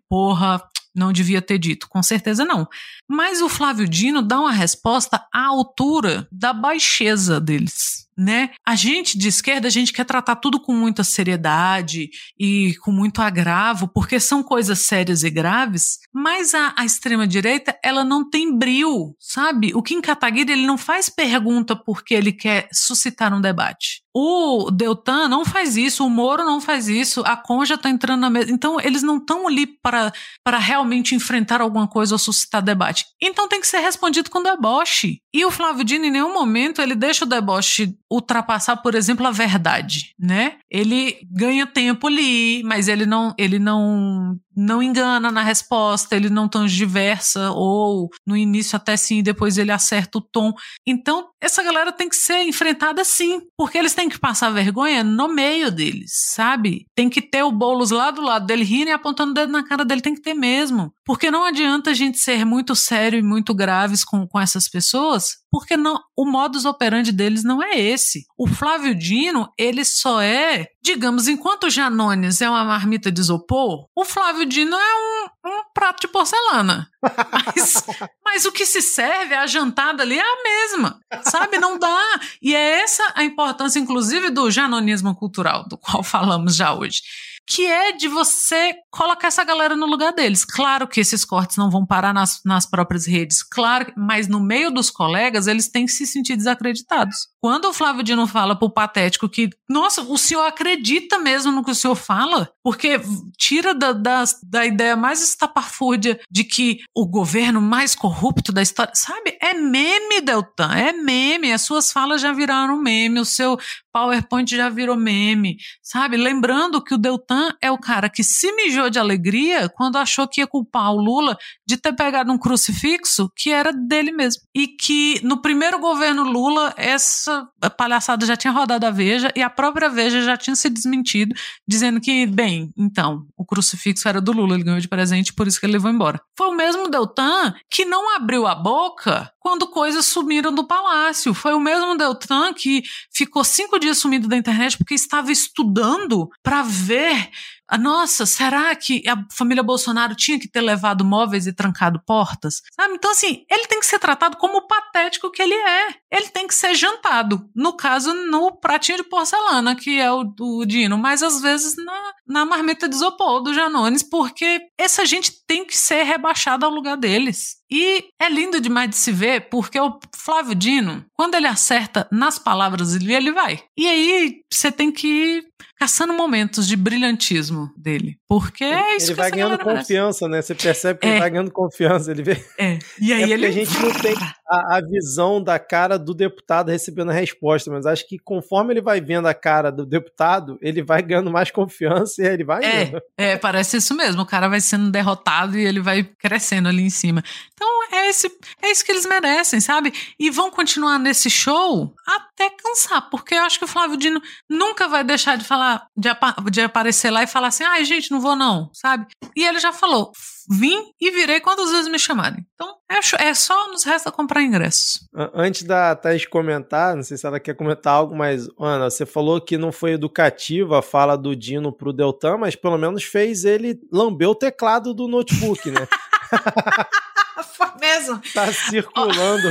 porra, não devia ter dito, com certeza não. Mas o Flávio Dino dá uma resposta à altura da baixeza deles né? A gente de esquerda, a gente quer tratar tudo com muita seriedade e com muito agravo, porque são coisas sérias e graves, mas a, a extrema-direita, ela não tem bril, sabe? O Kim Kataguiri, ele não faz pergunta porque ele quer suscitar um debate. O Deltan não faz isso, o Moro não faz isso, a Conja está entrando na mesa. Então, eles não estão ali para, para realmente enfrentar alguma coisa ou suscitar debate. Então, tem que ser respondido com deboche. E o Flávio Dino, em nenhum momento, ele deixa o deboche ultrapassar, por exemplo, a verdade, né? Ele ganha tempo ali, mas ele não, ele não não engana na resposta, ele não transgiversa, ou no início até sim, depois ele acerta o tom. Então, essa galera tem que ser enfrentada sim, porque eles têm que passar vergonha no meio deles, sabe? Tem que ter o Boulos lá do lado dele rindo e apontando o dedo na cara dele, tem que ter mesmo. Porque não adianta a gente ser muito sério e muito graves com, com essas pessoas, porque não, o modus operandi deles não é esse. O Flávio Dino, ele só é, digamos, enquanto o Janones é uma marmita de isopor, o Flávio Dino é um, um prato de porcelana. Mas, mas o que se serve, a jantada ali é a mesma, sabe? Não dá. E é essa a importância, inclusive, do janonismo cultural, do qual falamos já hoje que é de você colocar essa galera no lugar deles. Claro que esses cortes não vão parar nas, nas próprias redes, claro, mas no meio dos colegas eles têm que se sentir desacreditados. Quando o Flávio Dino fala pro patético que, nossa, o senhor acredita mesmo no que o senhor fala? Porque tira da, da, da ideia mais estapafúrdia de que o governo mais corrupto da história, sabe? É meme, Deltan, é meme. As suas falas já viraram meme, o seu PowerPoint já virou meme, sabe? Lembrando que o Deltan é o cara que se mijou de alegria quando achou que ia culpar o Lula de ter pegado um crucifixo que era dele mesmo. E que no primeiro governo Lula, essa palhaçada já tinha rodado a Veja e a própria Veja já tinha se desmentido, dizendo que, bem, então, o crucifixo era do Lula, ele ganhou de presente, por isso que ele levou embora. Foi o mesmo Deltan que não abriu a boca quando coisas sumiram do palácio. Foi o mesmo Deltan que ficou cinco dias sumido da internet porque estava estudando para ver nossa, será que a família Bolsonaro tinha que ter levado móveis e trancado portas? Sabe? Então, assim, ele tem que ser tratado como o patético que ele é. Ele tem que ser jantado. No caso, no pratinho de porcelana, que é o, o Dino, mas às vezes na, na marmita de isopor do Janones, porque essa gente tem que ser rebaixada ao lugar deles. E é lindo demais de se ver, porque o Flávio Dino, quando ele acerta nas palavras, ele vai. E aí você tem que caçando momentos de brilhantismo dele. Porque é isso ele que vai essa ganhando confiança, né? Você percebe que É. ele vai ganhando confiança. Ele vê. merece. É. E aí É ele a gente não tem a, a visão da cara do deputado recebendo a resposta, mas acho que conforme ele vai vendo a cara do deputado, ele vai ganhando mais confiança e ele vai indo. É, é, parece isso mesmo. O cara vai sendo derrotado e ele vai crescendo ali em cima. Então é, esse, é isso que eles merecem, sabe? E vão continuar nesse show até cansar, porque eu acho que o Flávio Dino nunca vai deixar de falar, de, apa- de aparecer lá e falar assim: ai, gente, não vou não, sabe? E ele já falou: vim e virei quantas vezes me chamarem. Então é, é só nos resta comprar ingressos. Antes da Thaís comentar, não sei se ela quer comentar algo, mas, Ana, você falou que não foi educativa a fala do Dino pro Deltan, mas pelo menos fez ele lamber o teclado do notebook, né? Foi mesmo? tá circulando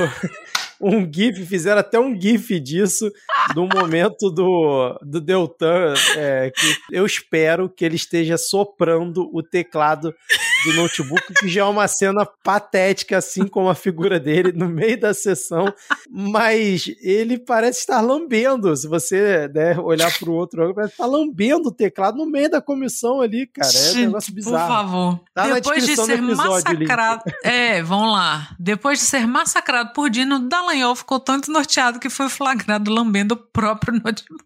um GIF, fizeram até um GIF disso, do momento do, do Deltan, é, que eu espero que ele esteja soprando o teclado do notebook, que já é uma cena patética, assim como a figura dele no meio da sessão, mas ele parece estar lambendo, se você né, olhar para o outro, ângulo, parece estar lambendo o teclado no meio da comissão ali, cara, é um negócio Por bizarro. favor. Tá Depois de ser episódio, o link. massacrado. É, vamos lá. Depois de ser massacrado por Dino, Dallagnol ficou tanto norteado que foi flagrado lambendo o próprio notebook.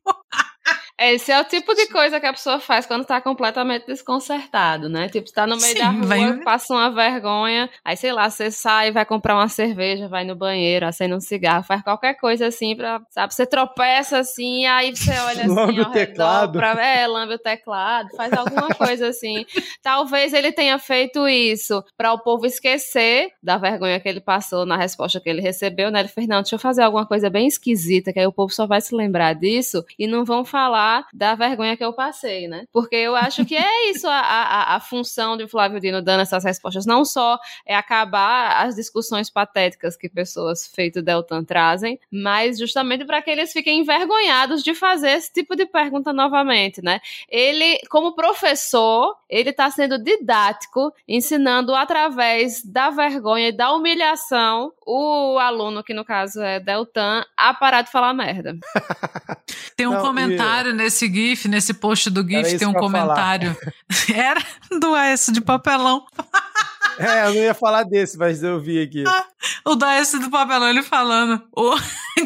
Esse é o tipo de coisa que a pessoa faz quando tá completamente desconcertado, né? Tipo, você tá no meio Sim, da rua, vai- passa uma vergonha, aí sei lá, você sai, vai comprar uma cerveja, vai no banheiro, acende um cigarro, faz qualquer coisa assim pra, sabe? Você tropeça assim, aí você olha assim Lambe o teclado. redor pra, é, lambe o teclado, faz alguma coisa assim. Talvez ele tenha feito isso pra o povo esquecer da vergonha que ele passou na resposta que ele recebeu, né? Ele fez, não, deixa eu fazer alguma coisa bem esquisita, que aí o povo só vai se lembrar disso e não vão falar da vergonha que eu passei, né? Porque eu acho que é isso a, a, a função de Flávio Dino dando essas respostas. Não só é acabar as discussões patéticas que pessoas feito Deltan trazem, mas justamente para que eles fiquem envergonhados de fazer esse tipo de pergunta novamente, né? Ele, como professor, ele está sendo didático, ensinando através da vergonha e da humilhação o aluno, que no caso é Deltan, a parar de falar merda. Tem um Não, e- comentário nesse GIF, nesse post do GIF, tem um comentário. Era do AS de papelão. É, eu não ia falar desse, mas eu vi aqui. O da S do papelão, ele falando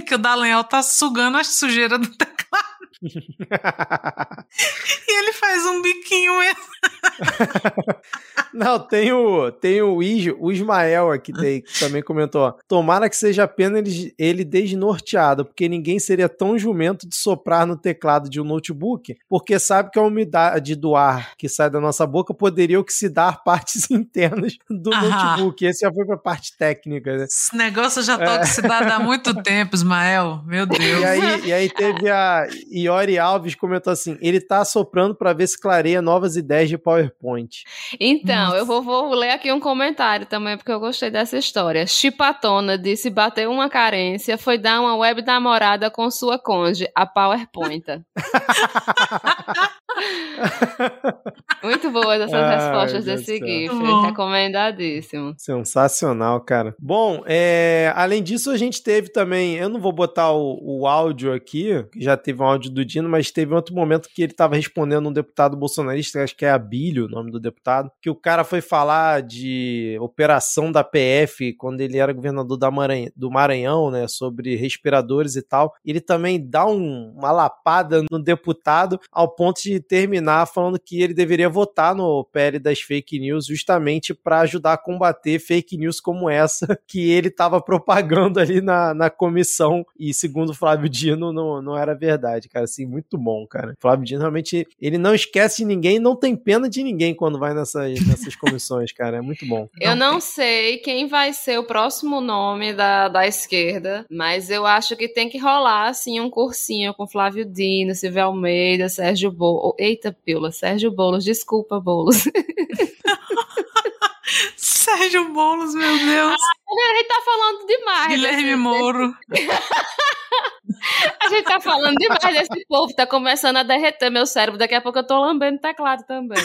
que o Dallagnol tá sugando a sujeira do. E ele faz um biquinho mesmo. Não, tem o, tem o, o Ismael aqui tem, que também comentou. ó, Tomara que seja apenas ele, ele desnorteado, porque ninguém seria tão jumento de soprar no teclado de um notebook, porque sabe que a umidade do ar que sai da nossa boca poderia oxidar partes internas do Aham. notebook. Esse já foi pra parte técnica, né? Esse negócio já tá oxidado há muito tempo, Ismael. Meu Deus. E aí, e aí teve a Iori Alves comentou assim: ele tá soprando pra ver se clareia novas ideias de PowerPoint. Então, Nossa. eu vou, vou ler aqui um comentário também, porque eu gostei dessa história. Chipatona disse: bateu uma carência, foi dar uma web namorada com sua conge, a PowerPoint. Muito boas essas Ai, respostas Deus desse. GIF. Bom. Recomendadíssimo. Sensacional, cara. Bom, é, além disso, a gente teve também. Eu não vou botar o, o áudio aqui, que já teve um áudio do Dino, mas teve outro momento que ele estava respondendo um deputado bolsonarista, acho que é Abílio o nome do deputado, que o cara foi falar de operação da PF quando ele era governador Maranhão, do Maranhão, né, sobre respiradores e tal. Ele também dá um- uma lapada no deputado ao ponto de terminar falando que ele deveria votar no PL das fake news justamente para ajudar a combater fake news como essa que ele estava propagando ali na, na comissão e segundo o Flávio Dino não, não era verdade, cara, assim, muito bom, cara. O Flávio Dino realmente, ele não esquece de ninguém, não tem pena de ninguém quando vai nessas, nessas comissões, cara, é muito bom. Eu não sei quem vai ser o próximo nome da, da esquerda, mas eu acho que tem que rolar, assim, um cursinho com Flávio Dino, Silvio Almeida, Sérgio Boulos. Eita, pila, Sérgio Boulos, desculpa, Boulos. Sérgio Boulos, meu Deus. A gente tá falando demais. Guilherme desse- Moro. A gente tá falando demais desse povo, tá começando a derreter meu cérebro. Daqui a pouco eu tô lambendo teclado também.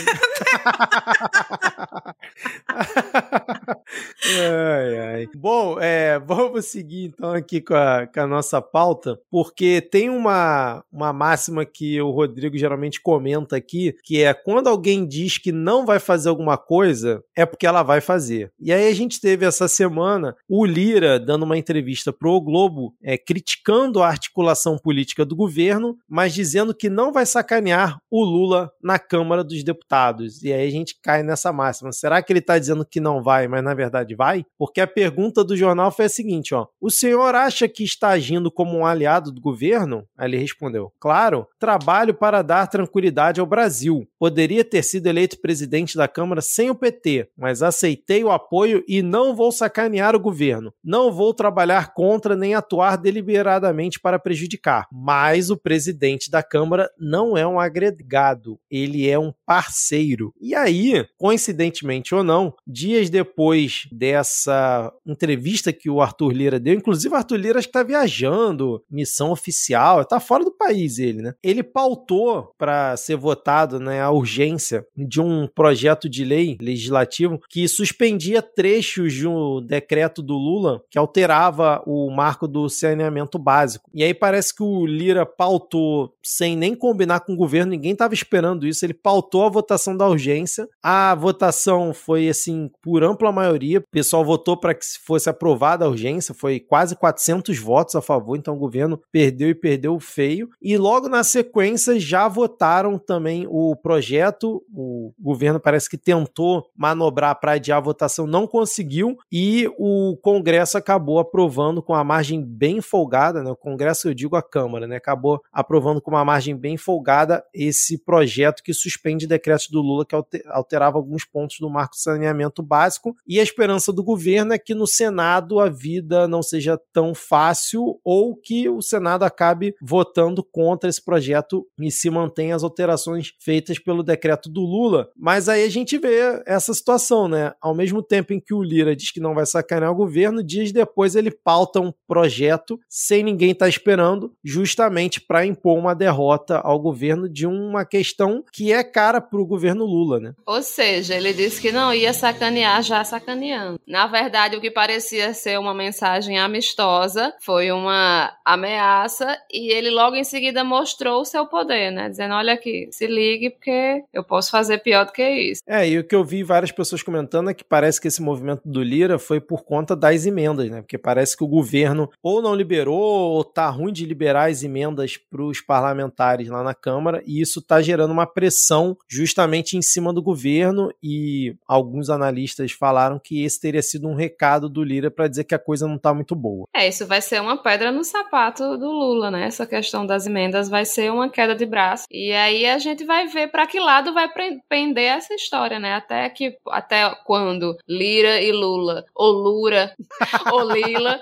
ai, ai. Bom, é, vamos seguir então aqui com a, com a nossa pauta, porque tem uma, uma máxima que o Rodrigo geralmente comenta aqui, que é quando alguém diz que não vai fazer alguma coisa, é porque ela vai fazer. E aí a gente teve essa semana o Lira dando uma entrevista pro Globo, é, criticando a articulação política do governo, mas dizendo que não vai sacanear o Lula na Câmara dos Deputados. E aí a gente cai nessa máxima. Será que ele está dizendo que não vai, mas na verdade vai? Porque a pergunta do jornal foi a seguinte, ó: "O senhor acha que está agindo como um aliado do governo?" Aí ele respondeu: "Claro, trabalho para dar tranquilidade ao Brasil. Poderia ter sido eleito presidente da Câmara sem o PT, mas aceitei o apoio e não vou sacanear o governo. Não vou trabalhar contra nem atuar deliberadamente para prejudicar. Mas o presidente da Câmara não é um agregado, ele é um parceiro. E aí, coincidentemente ou não, dias depois dessa entrevista que o Arthur Lira deu, inclusive o Arthur Lira acho que tá viajando, missão oficial, tá fora do país ele, né? Ele pautou para ser votado, né, a urgência de um projeto de lei legislativo que suspendia trechos de um decreto do Lula que alterava o marco do saneamento básico. E aí parece que o Lira pautou sem nem combinar com o governo, ninguém estava esperando isso, ele pautou a votação da urgência. A votação foi assim por ampla maioria, o pessoal votou para que fosse aprovada a urgência, foi quase 400 votos a favor, então o governo perdeu e perdeu feio. E logo na sequência já votaram também o projeto, o governo parece que tentou manobrar para adiar a votação, não conseguiu e o Congresso acabou aprovando com a margem bem folgada, né? O Congresso, eu digo a Câmara, né? Acabou aprovando com uma margem bem folgada esse projeto que suspende decretos do Lula que alter- alterava alguns pontos do marco de saneamento básico. E a esperança do governo é que no Senado a vida não seja tão fácil ou que o Senado acabe votando contra esse projeto e se mantenha as alterações feitas pelo decreto do Lula. Mas aí a gente vê essa situação, né? Ao mesmo tempo em que o Lira diz que não vai sacanear o governo, dias depois ele pauta um projeto sem ninguém estar esperando, justamente para impor uma derrota ao governo de uma questão que é cara para o governo Lula, né? Ou seja, ele disse que não ia sacanear já sacaneando. Na verdade, o que parecia ser uma mensagem amistosa foi uma ameaça e ele logo em seguida mostrou o seu poder, né? Dizendo, olha aqui, se ligue porque eu posso fazer pior do que isso. É, e o que eu vi várias pessoas comentando é que parece que esse movimento do Lira foi por conta das emendas, né? Porque parece que o governo ou não liberou ou tá ruim de liberar as emendas para os parlamentares lá na Câmara e isso tá gerando uma pressão justamente em cima do governo e alguns analistas falaram que esse teria sido um recado do Lira para dizer que a coisa não tá muito boa. É, isso vai ser uma pedra no sapato do Lula, né? Essa questão das emendas vai ser uma queda de braço. E aí a gente vai ver para que lado vai pender essa história, né? Até que até quando Lira e Lula, ou Lura, ou Lila,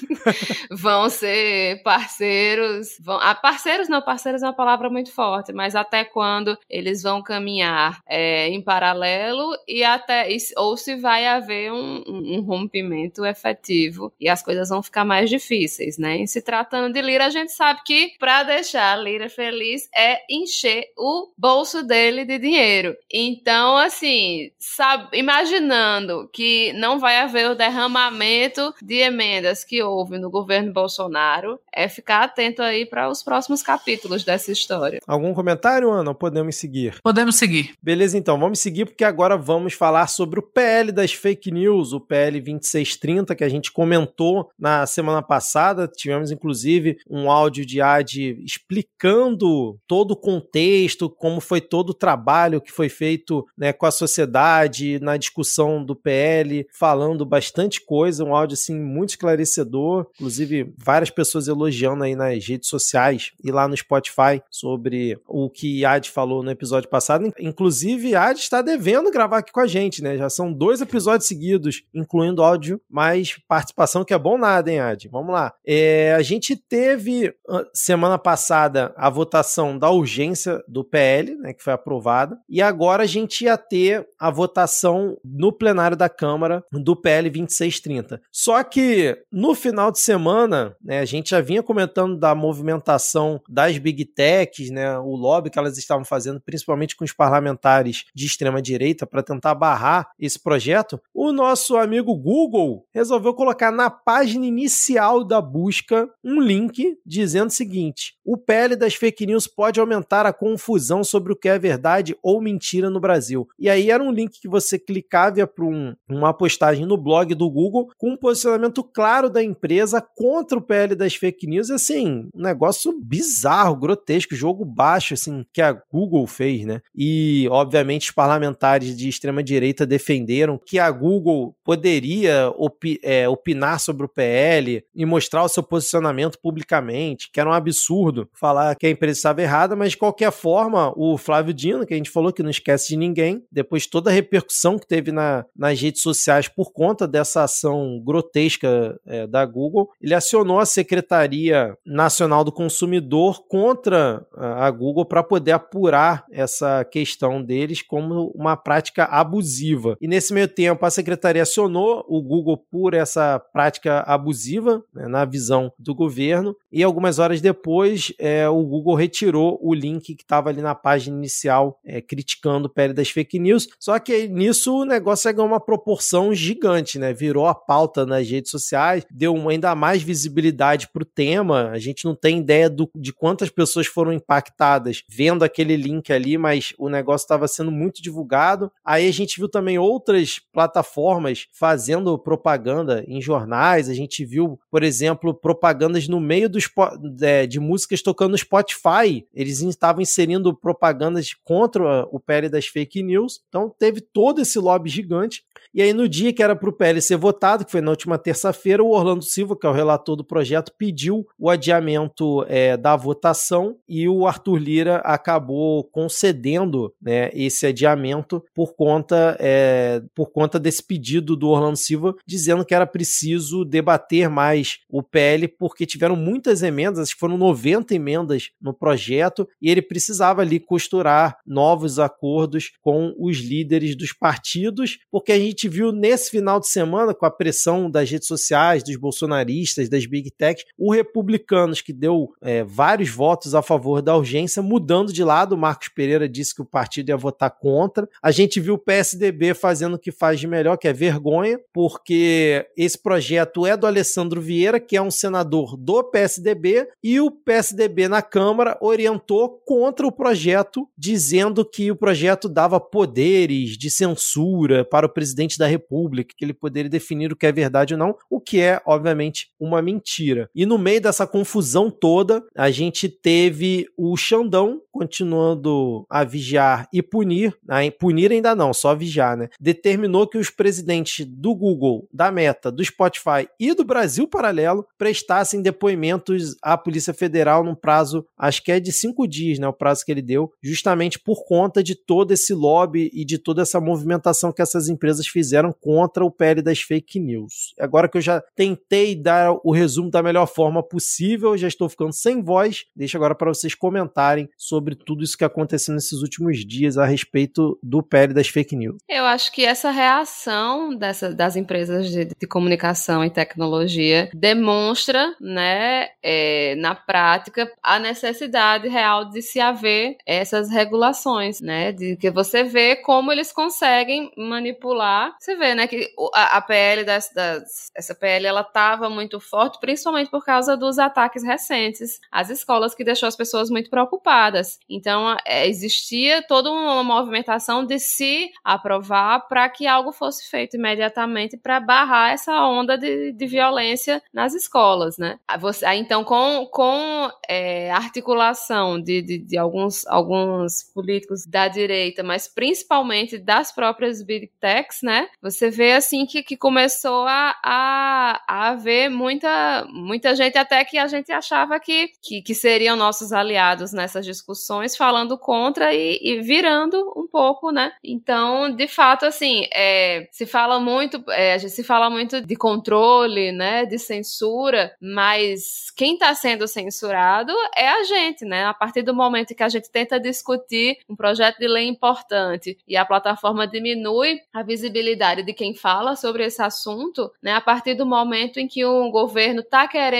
vão ser parceiros. Vão, ah, parceiros não, parceiros é uma palavra muito forte, mas até quando eles vão caminhar é, em paralelo e até ou se vai haver um, um, rompimento efetivo e as coisas vão ficar mais difíceis, né? E se tratando de Lira, a gente sabe que para deixar a Lira feliz é encher o bolso dele de dinheiro. Então, assim, sabe, imaginando que não vai haver o derramamento de emendas que houve no governo Bolsonaro, é ficar atento aí para os próximos capítulos dessa história. Algum comentário, Ana? Podemos seguir? Podemos seguir. Beleza, então, vamos seguir porque agora vamos falar sobre o PL das fake news, o PL 2630, que a gente comentou na semana passada. Tivemos, inclusive, um áudio de AD explicando todo o contexto, como foi todo o trabalho que foi feito né, com a sociedade na discussão do PL, falando bastante coisa, um áudio assim muito esclarecedor, inclusive várias pessoas elogiando aí nas redes sociais e lá no Spotify sobre o que Ad falou no episódio passado. Inclusive, Ad está devendo gravar aqui com a gente, né? Já são dois episódios seguidos, incluindo áudio, mais participação, que é bom nada, hein, Ad? Vamos lá. É, a gente teve semana passada a votação da urgência do PL, né, que foi aprovada, e agora a gente ia ter a votação no plenário da Câmara do PL 2630. Só que no final de semana, né, a gente já vinha comentando da movimentação das big techs, né, o lobby que elas estavam fazendo, principalmente com os parlamentares de extrema direita, para tentar barrar esse projeto. O nosso amigo Google resolveu colocar na página inicial da busca um link dizendo o seguinte: o PL das fake news pode aumentar a confusão sobre o que é verdade ou mentira no Brasil. E aí era um link que você clicava para um, uma postagem no blog do Google com um posicionamento claro da empresa contra o PL das fake news. Assim, um negócio bizarro, grotesco, jogo baixo, assim, que a Google fez, né? E, obviamente, os parlamentares de extrema-direita defenderam que a Google poderia opi é, opinar sobre o PL e mostrar o seu posicionamento publicamente, que era um absurdo falar que a empresa estava errada, mas de qualquer forma, o Flávio Dino, que a gente falou que não esquece de ninguém, depois toda a repercussão que teve na, nas redes sociais por conta dessa ação grotesca é, da Google, ele acionou a Secretaria Nacional do Consumidor contra a Google para poder apurar essa questão deles como uma prática abusiva. E nesse meio tempo, a secretaria acionou o Google por essa prática abusiva, né, na visão do governo, e algumas horas depois, é, o Google retirou o link que estava ali na página inicial é, criticando o PL das fake news. Só que nisso o negócio ganhou uma proporção gigante, né? Virou a pauta nas redes sociais, deu ainda mais visibilidade para o tema. A gente não tem ideia do, de quantas pessoas foram impactadas vendo aquele link ali, mas o negócio estava sendo muito divulgado. Aí a gente viu também outras plataformas fazendo propaganda em jornais. A gente viu, por exemplo, propagandas no meio dos, é, de músicas tocando no Spotify. Eles estavam inserindo propagandas contra o PL das fake news. Então teve todo esse lobby gigante. E aí, no dia que era para o PL ser votado, que foi na última terça-feira, o Orlando Silva, que é o relator do projeto, pediu o adiamento é, da votação e o Arthur Lira acabou concedendo né, esse adiamento por conta, é, por conta desse pedido do Orlando Silva, dizendo que era preciso debater mais o PL, porque tiveram muitas emendas, acho que foram 90 emendas no projeto, e ele precisava ali costurar novos acordos com os líderes dos partidos, porque a gente viu nesse final de semana, com a pressão das redes sociais, dos bolsonaristas, das big techs, o republicanos, que deu é, vários votos a favor da urgência, mudando de lado. O Marcos Pereira disse que o partido ia votar contra. A gente viu o PSDB fazendo o que faz de melhor, que é vergonha, porque esse projeto é do Alessandro Vieira, que é um senador do PSDB, e o PSDB na Câmara orientou contra o projeto, dizendo que o projeto dava poderes de censura para o presidente da República, que ele poderia definir o que é verdade ou não, o que é, obviamente, uma mentira. E no meio dessa confusão toda, a gente teve o Xandão continuando a vigiar e punir, né? punir ainda não, só vigiar, né? Determinou que os presidentes do Google, da Meta, do Spotify e do Brasil Paralelo prestassem depoimentos à Polícia Federal num prazo, acho que é de cinco dias, né? O prazo que ele deu, justamente por conta de todo esse lobby e de toda essa movimentação que essas empresas fizeram contra o PL das fake news. Agora que eu já tentei dar o resumo da melhor forma possível. Já estou ficando sem voz. Deixa agora para vocês comentarem sobre tudo isso que aconteceu nesses últimos dias a respeito do PL das fake news. Eu acho que essa reação dessa, das empresas de, de comunicação e tecnologia demonstra, né, é, na prática, a necessidade real de se haver essas regulações, né, de que você vê como eles conseguem manipular. Você vê, né, que a, a PL das, das, essa PL ela estava muito forte, principalmente por causa dos ataques recentes às escolas, que deixou as pessoas muito preocupadas. Então, é, existia toda uma movimentação de se aprovar para que algo fosse feito imediatamente para barrar essa onda de, de violência nas escolas, né? Então, com, com é, articulação de, de, de, alguns, alguns políticos da direita, mas principalmente das próprias big techs, né? Você vê, assim, que, que começou a, a, a haver muita, muita gente até que a gente achava que, que, que seriam nossos aliados nessas discussões, falando contra e, e virando um pouco, né? Então, de fato, assim, é, se fala muito, é, a gente se fala muito de controle, né, de censura, mas quem está sendo censurado é a gente, né? A partir do momento que a gente tenta discutir um projeto de lei importante e a plataforma diminui a visibilidade de quem fala sobre esse assunto, né? A partir do momento em que o governo está querendo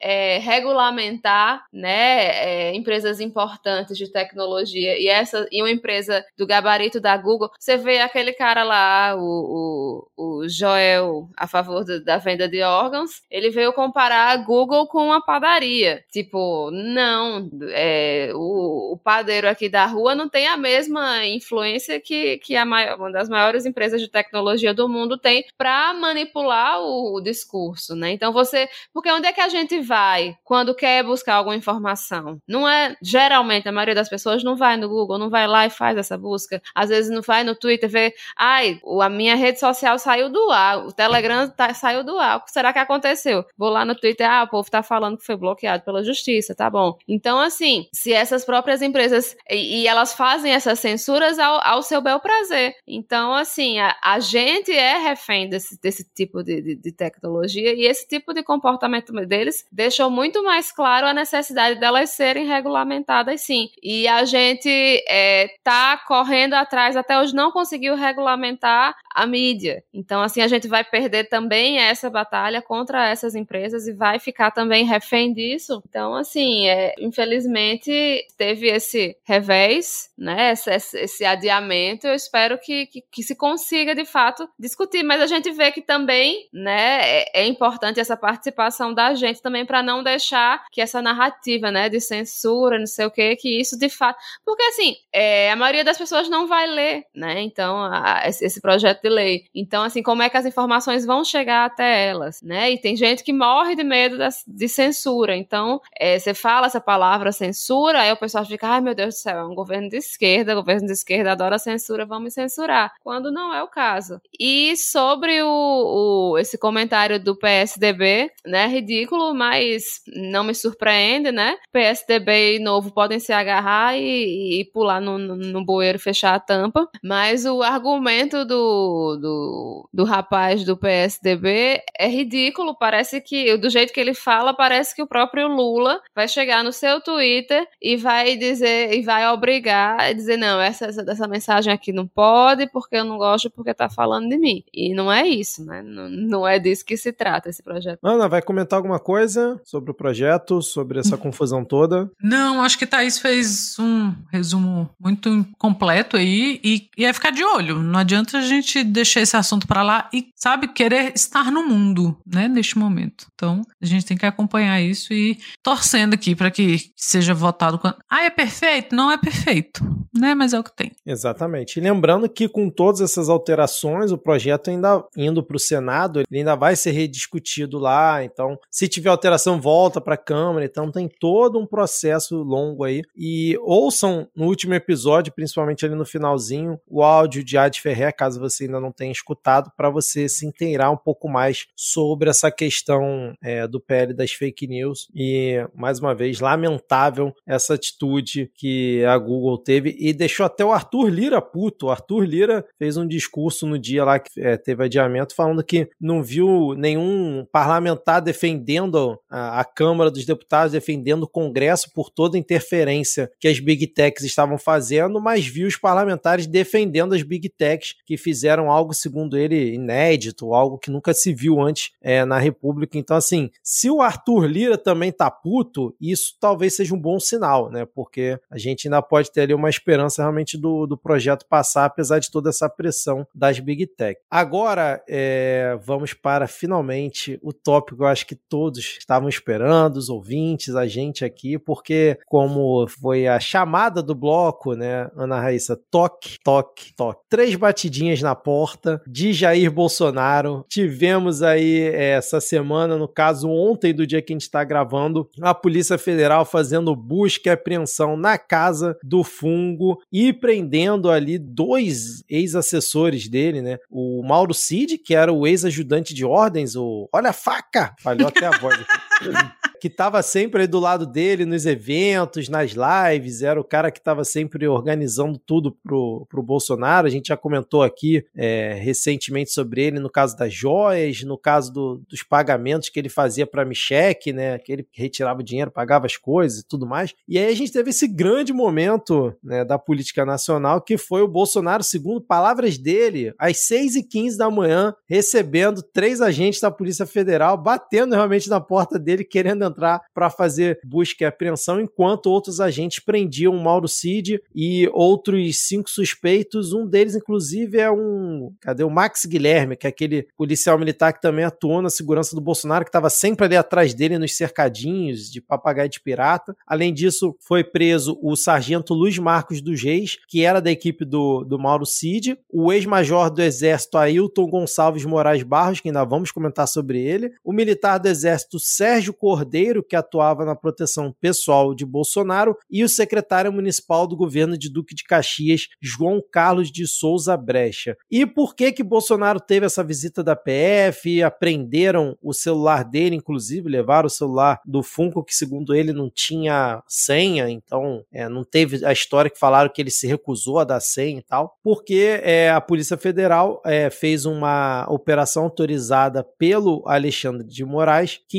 é, regulamentar, né, é, empresas importantes de tecnologia e essa e uma empresa do gabarito da Google, você vê aquele cara lá, o, o, o Joel, a favor do, da venda de órgãos, ele veio comparar a Google com uma padaria. Tipo, não, é, o, o padeiro aqui da rua não tem a mesma influência que, que a maior, uma das maiores empresas de tecnologia do mundo tem para manipular o, o discurso, né? Então você, porque onde é que a gente vai quando quer buscar alguma informação? Não é, geralmente, a maioria das pessoas não vai no Google, não vai lá e faz essa busca. Às vezes não vai no Twitter ver, ai, a minha rede social saiu do ar, o Telegram tá, saiu do ar. O que será que aconteceu? Vou lá no Twitter, ah, o povo tá falando que foi bloqueado pela justiça, tá bom. Então, assim, se essas próprias empresas, e, e elas fazem essas censuras ao, ao, seu bel prazer. Então, assim, a, a gente é refém desse, desse tipo de, de, de tecnologia e esse tipo de comportamento deles deixou muito mais claro a necessidade delas serem regulamentadas, sim. E a gente é, tá correndo atrás, até hoje não conseguiu regulamentar a mídia. Então, assim, a gente vai perder também essa batalha contra essas empresas e vai ficar também refém disso. Então, assim, é, infelizmente, teve esse revés, né? Esse, esse adiamento. Eu espero que, que, que, se consiga, de fato, discutir. Mas a gente vê que também, né, é, é importante essa participação da gente também para não deixar que essa narrativa, né, de censura, não sei o que, que isso de fato. Porque, assim, é, a maioria das pessoas não vai ler, né? Então, a, esse projeto de lei. Então, assim, como é que as informações vão chegar até elas, né? E tem gente que morre de medo das, de censura. Então, é, você fala essa palavra censura, aí o pessoal fica, ai meu Deus do céu, é um governo de esquerda, governo de esquerda adora censura, vamos censurar. Quando não é o caso. E sobre o, o esse comentário do PSDB, né? Ridículo, mas não me surpreende, né? PSDB novo podem se agarrar e, e pular no, no, no bueiro fechar a tampa. Mas o argumento do, do, do rapaz do PSDB é ridículo. Parece que, do jeito que ele fala, parece que o próprio Lula vai chegar no seu Twitter e vai dizer, e vai obrigar dizer, não, essa, essa, essa mensagem aqui não pode, porque eu não gosto, porque tá falando de mim. E não é isso, né? Não, não é disso que se trata esse projeto. Ana, vai comentar alguma coisa sobre o projeto, sobre essa confusão toda? Não, acho que Thaís fez um resumo muito completo aí e, e é ficar de olho. Não adianta a gente deixar esse assunto para lá e, sabe, querer estar no mundo, né, neste momento. Então, a gente tem que acompanhar isso e torcendo aqui para que seja votado. Ah, é perfeito? Não é perfeito, né, mas é o que tem. Exatamente. E lembrando que com todas essas alterações, o projeto ainda indo para o Senado, ele ainda vai ser rediscutido lá. Então, se tiver alteração, volta para a Câmara. Então, tem todo um processo longo aí. E ouçam no último episódio, principalmente ali no finalzinho, o áudio de Ad Ferrer, caso você ainda não tenha escutado, para você se inteirar um pouco mais sobre essa questão é, do PL das fake news. E, mais uma vez, lamentável essa atitude que a Google teve e deixou até o Arthur Lira puto. O Arthur Lira fez um discurso no dia lá que é, teve adiamento falando que não viu nenhum parlamentar defender defendendo a, a, Câmara dos Deputados, defendendo o Congresso por toda interferência que as Big Techs estavam fazendo, mas viu os parlamentares defendendo as Big Techs que fizeram algo, segundo ele, inédito, algo que nunca se viu antes é, na República. Então, assim, se o Arthur Lira também tá puto, isso talvez seja um bom sinal, né? Porque a gente ainda pode ter ali uma esperança realmente do, do projeto passar, apesar de toda essa pressão das Big Tech. Agora, é, vamos para finalmente o tópico eu acho que todos estavam esperando, os ouvintes, a gente aqui, porque como foi a chamada do bloco, né, Ana Raíssa, toque, toque, toque. Três batidinhas na porta de Jair Bolsonaro. Tivemos aí é, essa semana, no caso ontem do dia que a gente está gravando, a Polícia Federal fazendo busca e apreensão na casa do Fungo e prendendo ali dois ex-assessores dele, né? O Mauro Cid, que era o ex-ajudante de ordens, o Olha a faca! Falhou até a voz aqui. que estava sempre do lado dele nos eventos, nas lives, era o cara que estava sempre organizando tudo pro, pro Bolsonaro. A gente já comentou aqui é, recentemente sobre ele, no caso das joias, no caso do, dos pagamentos que ele fazia para Michek, né? Que ele retirava o dinheiro, pagava as coisas e tudo mais. E aí a gente teve esse grande momento né, da política nacional, que foi o Bolsonaro, segundo palavras dele, às 6h15 da manhã, recebendo três agentes da Polícia Federal, batendo realmente na porta dele, querendo entrar para fazer busca e apreensão, enquanto outros agentes prendiam o Mauro Cid e outros cinco suspeitos. Um deles, inclusive, é um. Cadê? O Max Guilherme, que é aquele policial militar que também atuou na segurança do Bolsonaro, que estava sempre ali atrás dele nos cercadinhos de papagaio de pirata. Além disso, foi preso o sargento Luiz Marcos dos Reis, que era da equipe do, do Mauro Cid, o ex-major do Exército Ailton Gonçalves Moraes Barros, que ainda vamos comentar sobre ele, o militar do Exército Sérgio Cordeiro, que atuava na proteção pessoal de Bolsonaro, e o secretário municipal do governo de Duque de Caxias, João Carlos de Souza Brecha. E por que que Bolsonaro teve essa visita da PF? Aprenderam o celular dele, inclusive, levaram o celular do Funko, que segundo ele não tinha senha, então é, não teve a história que falaram que ele se recusou a dar senha e tal, porque é, a Polícia Federal é, fez uma operação autorizada pelo Alexandre de Moraes, que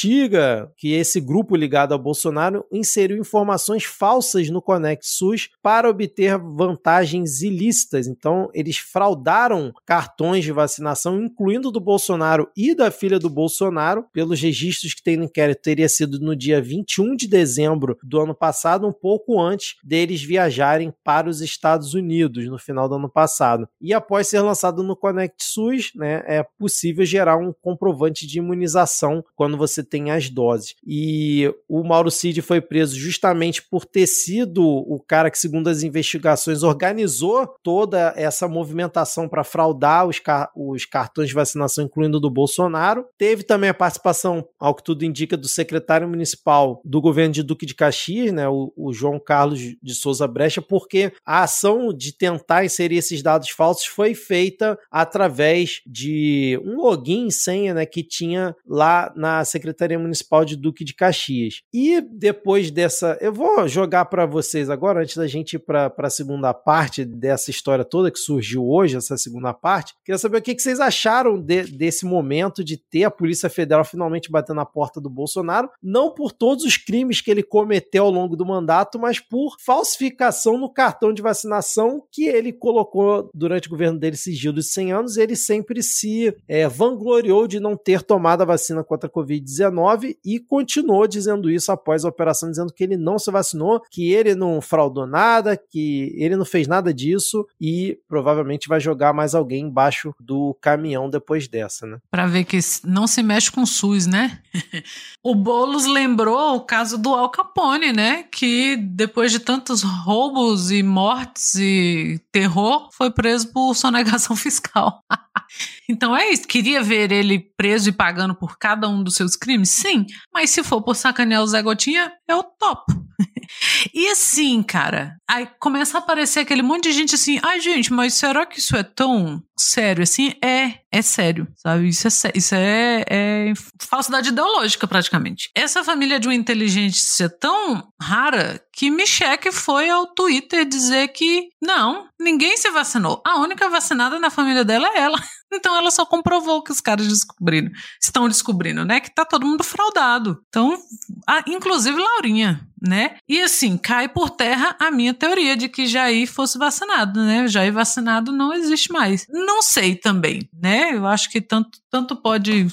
investiga que esse grupo ligado ao Bolsonaro inseriu informações falsas no Conect SUS para obter vantagens ilícitas. Então, eles fraudaram cartões de vacinação, incluindo do Bolsonaro e da filha do Bolsonaro, pelos registros que tem no inquérito, teria sido no dia 21 de dezembro do ano passado, um pouco antes deles viajarem para os Estados Unidos no final do ano passado. E após ser lançado no Conect SUS, né, é possível gerar um comprovante de imunização quando você tem as doses. E o Mauro Cid foi preso justamente por ter sido o cara que, segundo as investigações, organizou toda essa movimentação para fraudar os, car os cartões de vacinação, incluindo do Bolsonaro. Teve também a participação, ao que tudo indica, do secretário municipal do governo de Duque de Caxias, né, o, o João Carlos de Souza Brecha, porque a ação de tentar inserir esses dados falsos foi feita através de um login senha né, que tinha lá na Secretaria Municipal de Duque de Caxias. E depois dessa, eu vou jogar para vocês agora, antes da gente ir para a segunda parte dessa história toda que surgiu hoje, essa segunda parte. Queria saber o que, que vocês acharam de, desse momento de ter a Polícia Federal finalmente batendo na porta do Bolsonaro, não por todos os crimes que ele cometeu ao longo do mandato, mas por falsificação no cartão de vacinação que ele colocou durante o governo dele sigilo de 100 anos. Ele sempre se é, vangloriou de não ter tomado a vacina contra a Covid-19 e continuou dizendo isso após a operação, dizendo que ele não se vacinou, que ele não fraudou nada, que ele não fez nada disso e provavelmente vai jogar mais alguém embaixo do caminhão depois dessa, né? Para ver que não se mexe com o SUS, né? o Boulos lembrou o caso do Al Capone, né? Que depois de tantos roubos e mortes e terror, foi preso por sonegação fiscal. Então é isso. Queria ver ele preso e pagando por cada um dos seus crimes? Sim. Mas se for por sacanear o Zé Gotinha, eu topo. E assim, cara, aí começa a aparecer aquele monte de gente assim, ai gente, mas será que isso é tão sério assim? É, é sério, sabe? Isso é, isso é, é falsidade ideológica praticamente. Essa família de uma inteligência tão rara que Michelle foi ao Twitter dizer que não, ninguém se vacinou. A única vacinada na família dela é ela. Então ela só comprovou que os caras descobriram, estão descobrindo, né? Que tá todo mundo fraudado. Então, a- inclusive Laurinha, né? E assim, cai por terra a minha teoria de que Jair fosse vacinado, né? Jair vacinado não existe mais. Não sei também, né? Eu acho que tanto, tanto pode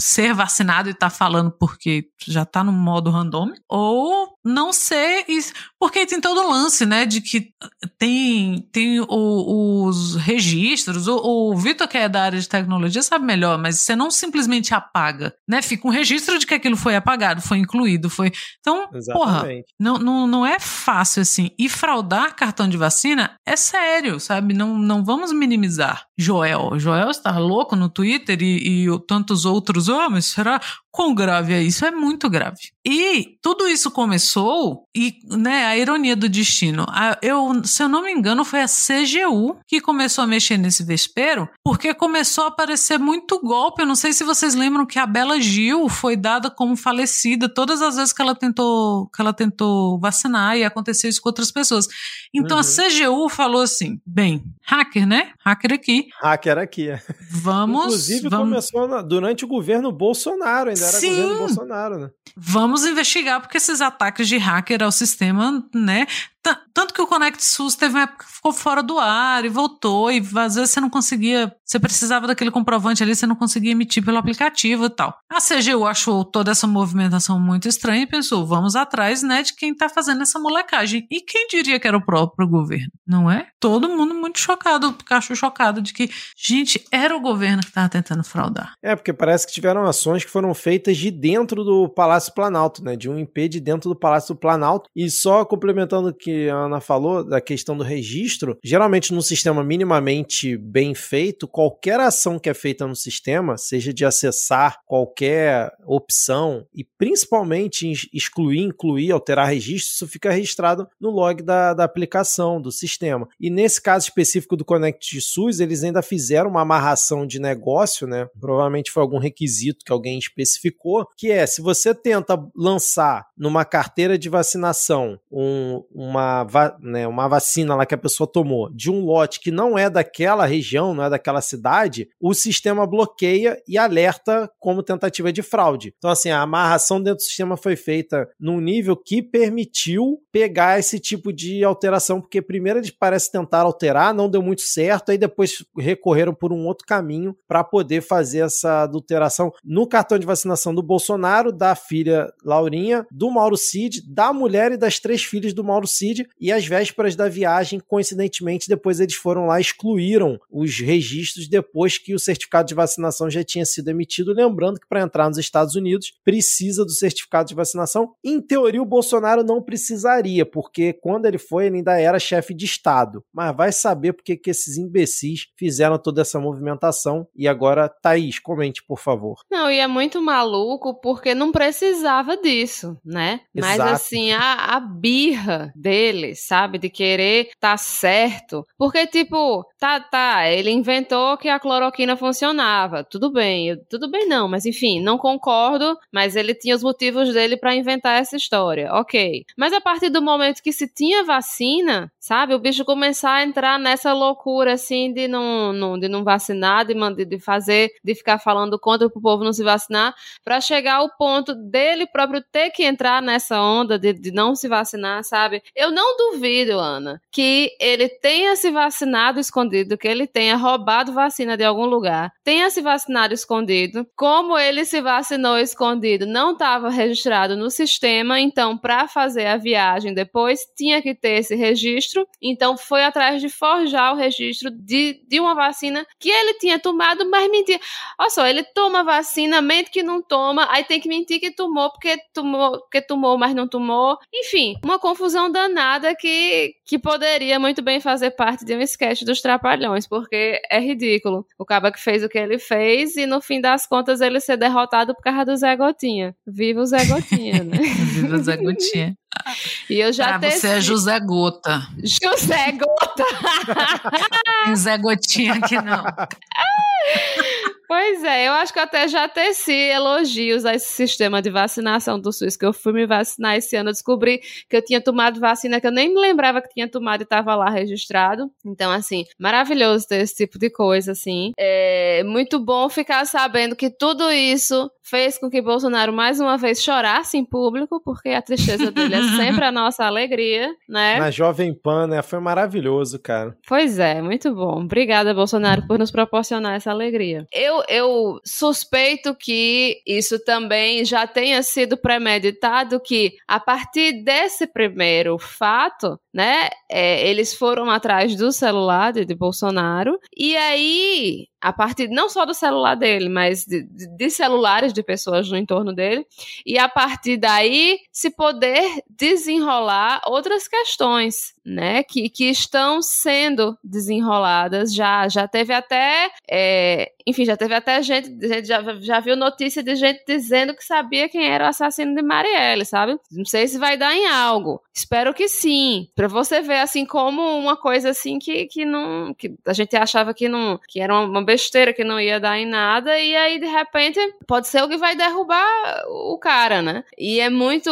ser vacinado e tá falando porque já tá no modo random, ou não ser, e- porque tem todo o lance, né, de que tem, tem o- os registros, o, o Vitor que é da área de tecnologia sabe melhor, mas você não simplesmente apaga, né, fica um registro de que aquilo foi apagado, foi incluído, foi, então, porra, Exatamente. não, não, não é fácil assim. E fraudar cartão de vacina é sério, sabe? Não, não vamos minimizar. Joel. Joel está louco no Twitter e, e tantos outros homens. Será? Quão grave é isso? É muito grave. E tudo isso começou, e né, a ironia do destino. A- eu, se eu não me engano, foi a CGU que começou a mexer nesse vespeiro, porque começou a aparecer muito golpe. Eu não sei se vocês lembram que a Bela Gil foi dada como falecida todas as vezes que ela tentou, que ela tentou vacinar e aconteceu isso com outras pessoas. Então a Uhum. CGU falou assim: bem, hacker, né? Hacker aqui. Hacker aqui. Vamos. Inclusive vamos começou na- durante o governo Bolsonaro, ainda era Sim. governo Bolsonaro, né? Vamos investigar porque esses ataques de hacker ao sistema, né? Tanto que o Connect SUS teve uma época que ficou fora do ar e voltou, e às vezes você não conseguia, você precisava daquele comprovante ali, você não conseguia emitir pelo aplicativo e tal. A CGU achou toda essa movimentação muito estranha e pensou, vamos atrás, né, de quem tá fazendo essa molecagem. E quem diria que era o próprio governo, não é? Todo mundo muito chocado, o Pikachu chocado de que, gente, era o governo que tava tentando fraudar. É, porque parece que tiveram ações que foram feitas de dentro do Palácio Planalto, né? De um IP de dentro do Palácio Planalto. E só complementando o que a Ana falou, da questão do registro, geralmente num sistema minimamente bem feito, qualquer ação que é feita no sistema, seja de acessar qualquer opção e principalmente excluir, incluir, alterar registro, isso fica registrado no log da, da aplicação, do sistema. E nesse caso específico do Connect SUS, eles ainda fizeram uma amarração de negócio, né? Provavelmente foi algum requisito que alguém especificou, que é se você tenta lançar numa carteira de vacinação um- uma, va- né, uma vacina lá que a pessoa tomou de um lote que não é daquela região, não é daquela cidade, o sistema bloqueia e alerta como tentativa de fraude. Então, assim, a amarração dentro do sistema foi feita num nível que permitiu pegar esse tipo de alteração, porque primeiro eles parecem tentar alterar, não deu muito certo, aí depois recorreram por um outro caminho para poder fazer essa adulteração no cartão de vacinação do Bolsonaro, da filha Laurinha, do Mauro Cid, da mulher e das três filhas do Mauro Cid, e às vésperas da viagem, coincidentemente, depois eles foram lá e excluíram os registros depois que o certificado de vacinação já tinha sido emitido. Lembrando que para entrar nos Estados Unidos precisa do certificado de vacinação. Em teoria, o Bolsonaro não precisaria, porque quando ele foi, ele ainda era chefe de Estado. Mas vai saber porque que esses imbecis fizeram toda essa movimentação. E agora, Thaís, comente, por favor. Não, e é muito maluco porque não precisava disso, né? Mas Exato. assim, a, a birra dele, sabe? De querer tá certo. Porque, tipo, tá, tá, ele inventou que a cloroquina funcionava. Tudo bem, eu- tudo bem não, mas enfim, não concordo, mas ele tinha os motivos dele pra inventar essa história. Ok. Mas a partir do momento que se tinha vacina, sabe? O bicho começar a entrar nessa loucura, assim, de não, não, de não vacinar, de, de fazer, de ficar falando contra pro povo não se vacinar, pra chegar ao ponto dele próprio ter que entrar nessa onda de, de não se vacinar, sabe? Eu não duvido, Ana, que ele tenha se vacinado escondido, que ele tenha roubado vacina de algum lugar, tenha se vacinado escondido. Como ele se vacinou escondido não estava registrado no sistema, então para fazer a viagem depois tinha que ter esse registro. Então foi atrás de forjar o registro de, de uma vacina que ele tinha tomado, mas mentia. Olha só, ele toma vacina, mente que não toma, aí tem que mentir que tomou porque tomou, porque tomou, mas não tomou. Enfim, uma confusão danada. Nada que, que poderia muito bem fazer parte de um sketch dos Trapalhões, porque é ridículo. O Caba que fez o que ele fez e no fim das contas ele ser derrotado por causa do Zé Gotinha. Viva o Zé Gotinha, né? Viva o Zé Gotinha. E eu já pra você é José Gota. José Gota! Tem Zé Gotinha aqui não. Pois é, eu acho que eu até já teci elogios a esse sistema de vacinação do SUS, que eu fui me vacinar esse ano, eu descobri que eu tinha tomado vacina que eu nem me lembrava que tinha tomado e estava lá registrado. Então, assim, maravilhoso ter esse tipo de coisa, assim. É muito bom ficar sabendo que tudo isso fez com que Bolsonaro mais uma vez chorasse em público, porque a tristeza dele é sempre a nossa alegria, né? Na Jovem Pan, né? Foi maravilhoso, cara. Pois é, muito bom. Obrigada, Bolsonaro, por nos proporcionar essa alegria. Eu, eu suspeito que isso também já tenha sido premeditado, que a partir desse primeiro fato, né, é, eles foram atrás do celular de, de Bolsonaro, e aí a partir não só do celular dele, mas de, de, celulares de pessoas no entorno dele, e a partir daí se poder desenrolar outras questões, né, que, que estão sendo desenroladas já, já teve até, é, enfim, já teve até gente, gente já, já viu notícia de gente dizendo que sabia quem era o assassino de Marielle, sabe? Não sei se vai dar em algo, espero que sim, para você ver assim como uma coisa assim que, que não, que a gente achava que não, que era uma besteira que não ia dar em nada, e aí de repente pode ser o que vai derrubar o cara, né? E é muito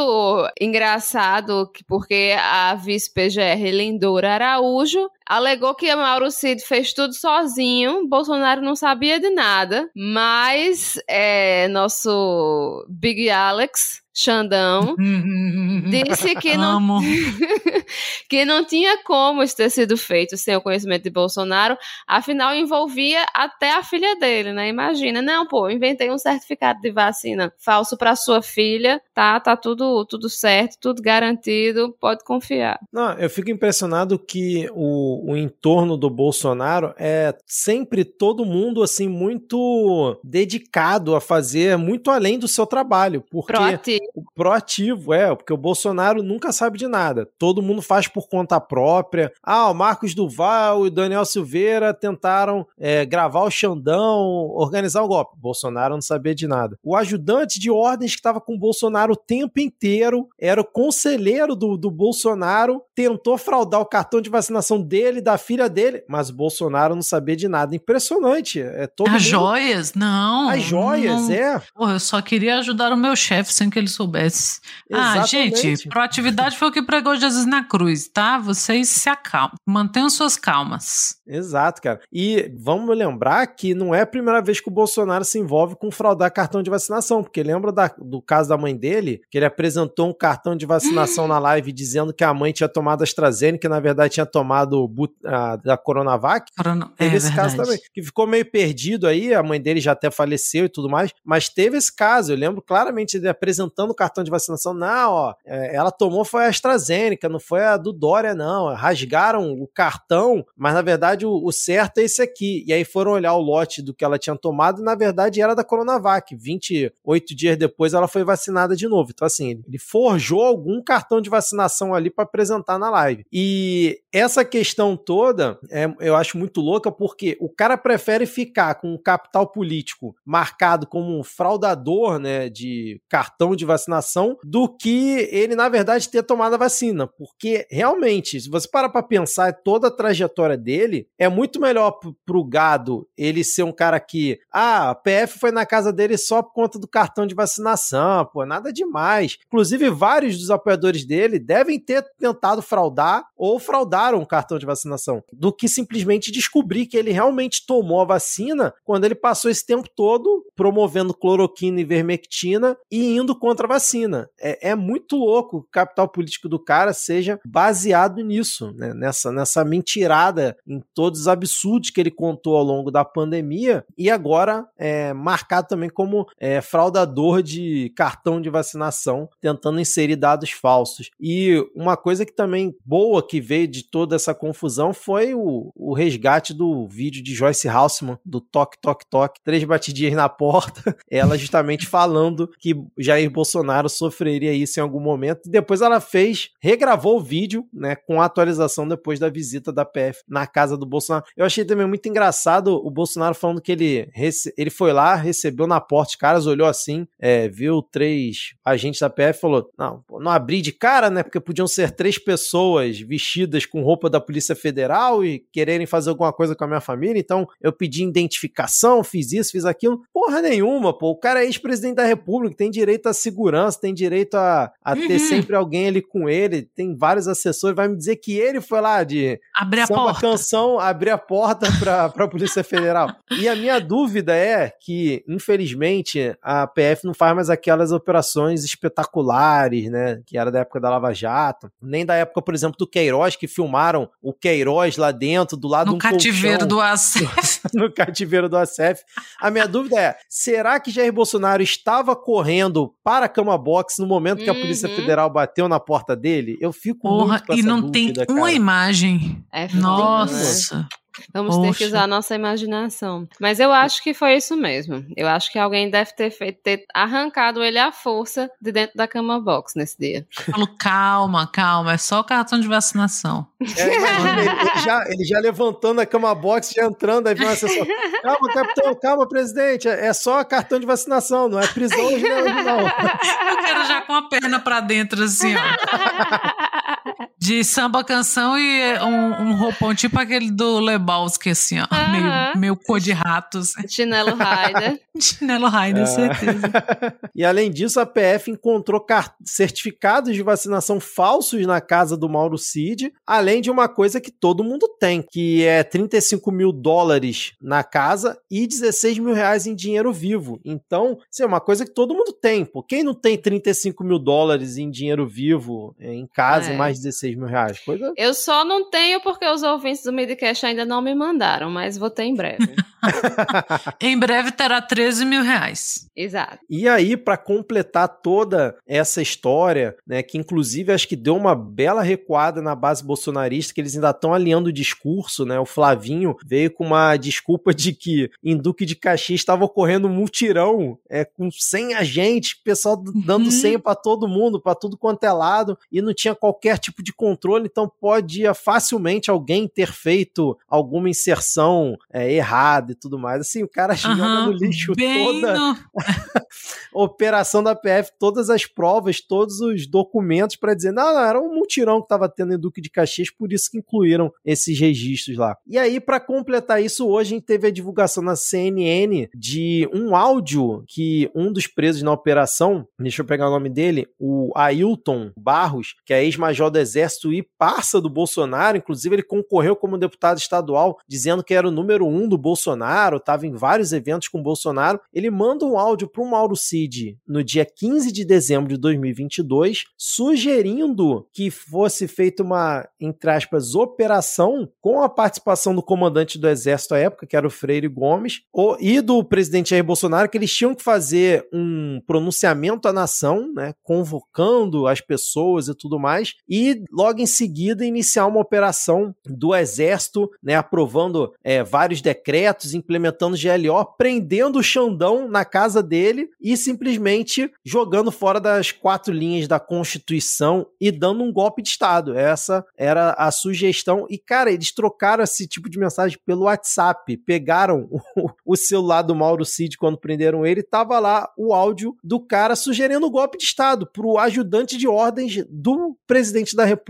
engraçado porque a vice-PGR Lindora Araújo alegou que Mauro Cid fez tudo sozinho, Bolsonaro não sabia de nada, mas é, nosso Big Alex Xandão, disse que não, que não tinha como isso ter sido feito sem o conhecimento de Bolsonaro, afinal envolvia até a filha dele, né? Imagina, não, pô, inventei um certificado de vacina falso para sua filha, tá, tá tudo, tudo certo, tudo garantido, pode confiar. Não, eu fico impressionado que o, o entorno do Bolsonaro é sempre todo mundo assim muito dedicado a fazer muito além do seu trabalho, porque Proativo proativo, é, porque o Bolsonaro nunca sabe de nada. Todo mundo faz por conta própria. Ah, o Marcos Duval e o Daniel Silveira tentaram é, gravar o Xandão, organizar o golpe. Bolsonaro não sabia de nada. O ajudante de ordens que estava com o Bolsonaro o tempo inteiro era o conselheiro do, do Bolsonaro, tentou fraudar o cartão de vacinação dele e da filha dele, mas o Bolsonaro não sabia de nada. Impressionante. É todo As mundo... joias? Não. As joias, não. é. Porra, eu só queria ajudar o meu chefe sem que ele soubesse. Ah, gente, proatividade foi o que pregou Jesus na cruz, tá? Vocês se acalmam. Mantenham suas calmas. Exato, cara. E vamos lembrar que não é a primeira vez que o Bolsonaro se envolve com fraudar cartão de vacinação, porque lembra da, do caso da mãe dele, que ele apresentou um cartão de vacinação na live dizendo que a mãe tinha tomado AstraZeneca, que na verdade tinha tomado a, da Coronavac. Corona... Teve é, esse verdade. caso também, que ficou meio perdido aí, a mãe dele já até faleceu e tudo mais, mas teve esse caso, eu lembro claramente ele apresentando o cartão de vacinação, não, ó, é, ela tomou foi a AstraZeneca, não foi a do Dória, não, rasgaram o cartão, mas na verdade o, o certo é esse aqui, e aí foram olhar o lote do que ela tinha tomado, e na verdade era da Coronavac, 28 dias depois ela foi vacinada de novo, então assim, ele forjou algum cartão de vacinação ali para apresentar na live, e essa questão toda, é, eu acho muito louca, porque o cara prefere ficar com o capital político marcado como um fraudador, né, de cartão de vacinação, do que ele, na verdade, ter tomado a vacina. Porque, realmente, se você parar para pensar toda a trajetória dele, é muito melhor pro gado ele ser um cara que, ah, a PF foi na casa dele só por conta do cartão de vacinação, pô, nada demais. Inclusive, vários dos apoiadores dele devem ter tentado fraudar ou fraudaram o cartão de vacinação, do que simplesmente descobrir que ele realmente tomou a vacina quando ele passou esse tempo todo promovendo cloroquina e vermectina e indo contra a vacina. É, é muito louco o capital político do cara seja baseado nisso, né? nessa, nessa mentirada em todos os absurdos que ele contou ao longo da pandemia e agora é marcado também como é, fraudador de cartão de vacinação, tentando inserir dados falsos. E uma coisa que também boa que veio de toda essa confusão foi o, o resgate do vídeo de Joyce Halseman, do Toque, Toque, Toque, três batidinhas na porta, ela justamente falando que Jair Bolsonaro sofreria isso em algum momento. E depois ela fez, regravou o vídeo vídeo, né, com a atualização depois da visita da PF na casa do Bolsonaro. Eu achei também muito engraçado o Bolsonaro falando que ele, ele foi lá, recebeu na porta os caras, olhou assim, é, viu três agentes da PF e falou: Não, não abri de cara, né? Porque podiam ser três pessoas vestidas com roupa da Polícia Federal e quererem fazer alguma coisa com a minha família, então eu pedi identificação, fiz isso, fiz aquilo. Porra nenhuma, pô. O cara é ex-presidente da República, tem direito à segurança, tem direito a, a uhum. ter sempre alguém ali com ele, tem vários assessores. Vai me dizer que ele foi lá de abrir a porta. canção, abrir a porta pra, pra Polícia Federal. E a minha dúvida é que, infelizmente, a PF não faz mais aquelas operações espetaculares, né? Que era da época da Lava Jato, nem da época, por exemplo, do Queiroz, que filmaram o Queiroz lá dentro, do lado no um cativeiro colchão, do ACF. no cativeiro do ACF. A minha dúvida é: será que Jair Bolsonaro estava correndo para a cama box no momento que a Polícia Uhum. Federal bateu na porta dele? Eu fico Porra, muito com e não dúvida, tem uma cara. imagem. É né? Nossa. Vamos ter que Poxa. usar a nossa imaginação. Mas eu acho que foi isso mesmo. Eu acho que alguém deve ter feito, ter arrancado ele à força de dentro da cama box nesse dia. Falou, calma, calma, é só o cartão de vacinação. É, imagina, ele, já, ele já levantando a cama box, já entrando, aí vem uma assessor. Calma, capitão, calma, presidente. É é só cartão de vacinação, não é prisão hoje, não. não. Eu quero já com a perna pra dentro, assim, ó. De samba canção e um, um roupão tipo aquele do Lebowski, assim, ó. Meio, meio cor de ratos. Chinelo Raider. Chinelo Raider, certeza. E além disso, a PF encontrou certificados de vacinação falsos na casa do Mauro Cid, além de uma coisa que todo mundo tem, que é 35 mil dólares na casa e 16 mil reais em dinheiro vivo. Então, isso é uma coisa que todo mundo tem. Pô. Quem não tem 35 mil dólares em dinheiro vivo em casa É. mais 16 mil reais? Coisa Eu só não tenho porque os ouvintes do Midcast ainda não me mandaram, mas vou ter em breve. Em breve terá 13 mil reais. Exato. E aí, para completar toda essa história, né, que inclusive acho que deu uma bela recuada na base bolsonarista, que eles ainda estão alinhando o discurso, né? O Flavinho veio com uma desculpa de que em Duque de Caxias estava ocorrendo um mutirão é, com 100 agentes, pessoal d- dando Uhum. senha para todo mundo, para tudo quanto é lado, e não tinha qualquer tipo de controle, então podia facilmente alguém ter feito alguma inserção é, errada e tudo mais. Assim, o cara joga Aham, no lixo toda no- operação da PF, todas as provas, todos os documentos para dizer, não, não, era um mutirão que estava tendo em Duque de Caxias, por isso que incluíram esses registros lá. E aí, para completar isso, hoje a gente teve a divulgação na CNN de um áudio que um dos presos na operação, deixa eu pegar o nome dele, o Ailton Barros, que é ex-major do Exército e parça do Bolsonaro, inclusive ele concorreu como deputado estadual, dizendo que era o número um do Bolsonaro, estava em vários eventos com o Bolsonaro. Ele manda um áudio para o Mauro Cid no dia 15 de dezembro de 2022, sugerindo que fosse feita uma, entre aspas, operação com a participação do comandante do Exército à época, que era o Freire Gomes, e do presidente Jair Bolsonaro, que eles tinham que fazer um pronunciamento à nação, né, convocando as pessoas e tudo mais, e logo em seguida iniciar uma operação do Exército, né, aprovando é, vários decretos, implementando GLO, prendendo o Xandão na casa dele e simplesmente jogando fora das quatro linhas da Constituição e dando um golpe de Estado. Essa era a sugestão. E, cara, eles trocaram esse tipo de mensagem pelo WhatsApp. Pegaram o, o celular do Mauro Cid quando prenderam ele, tava lá o áudio do cara sugerindo o golpe de Estado pro ajudante de ordens do presidente da República.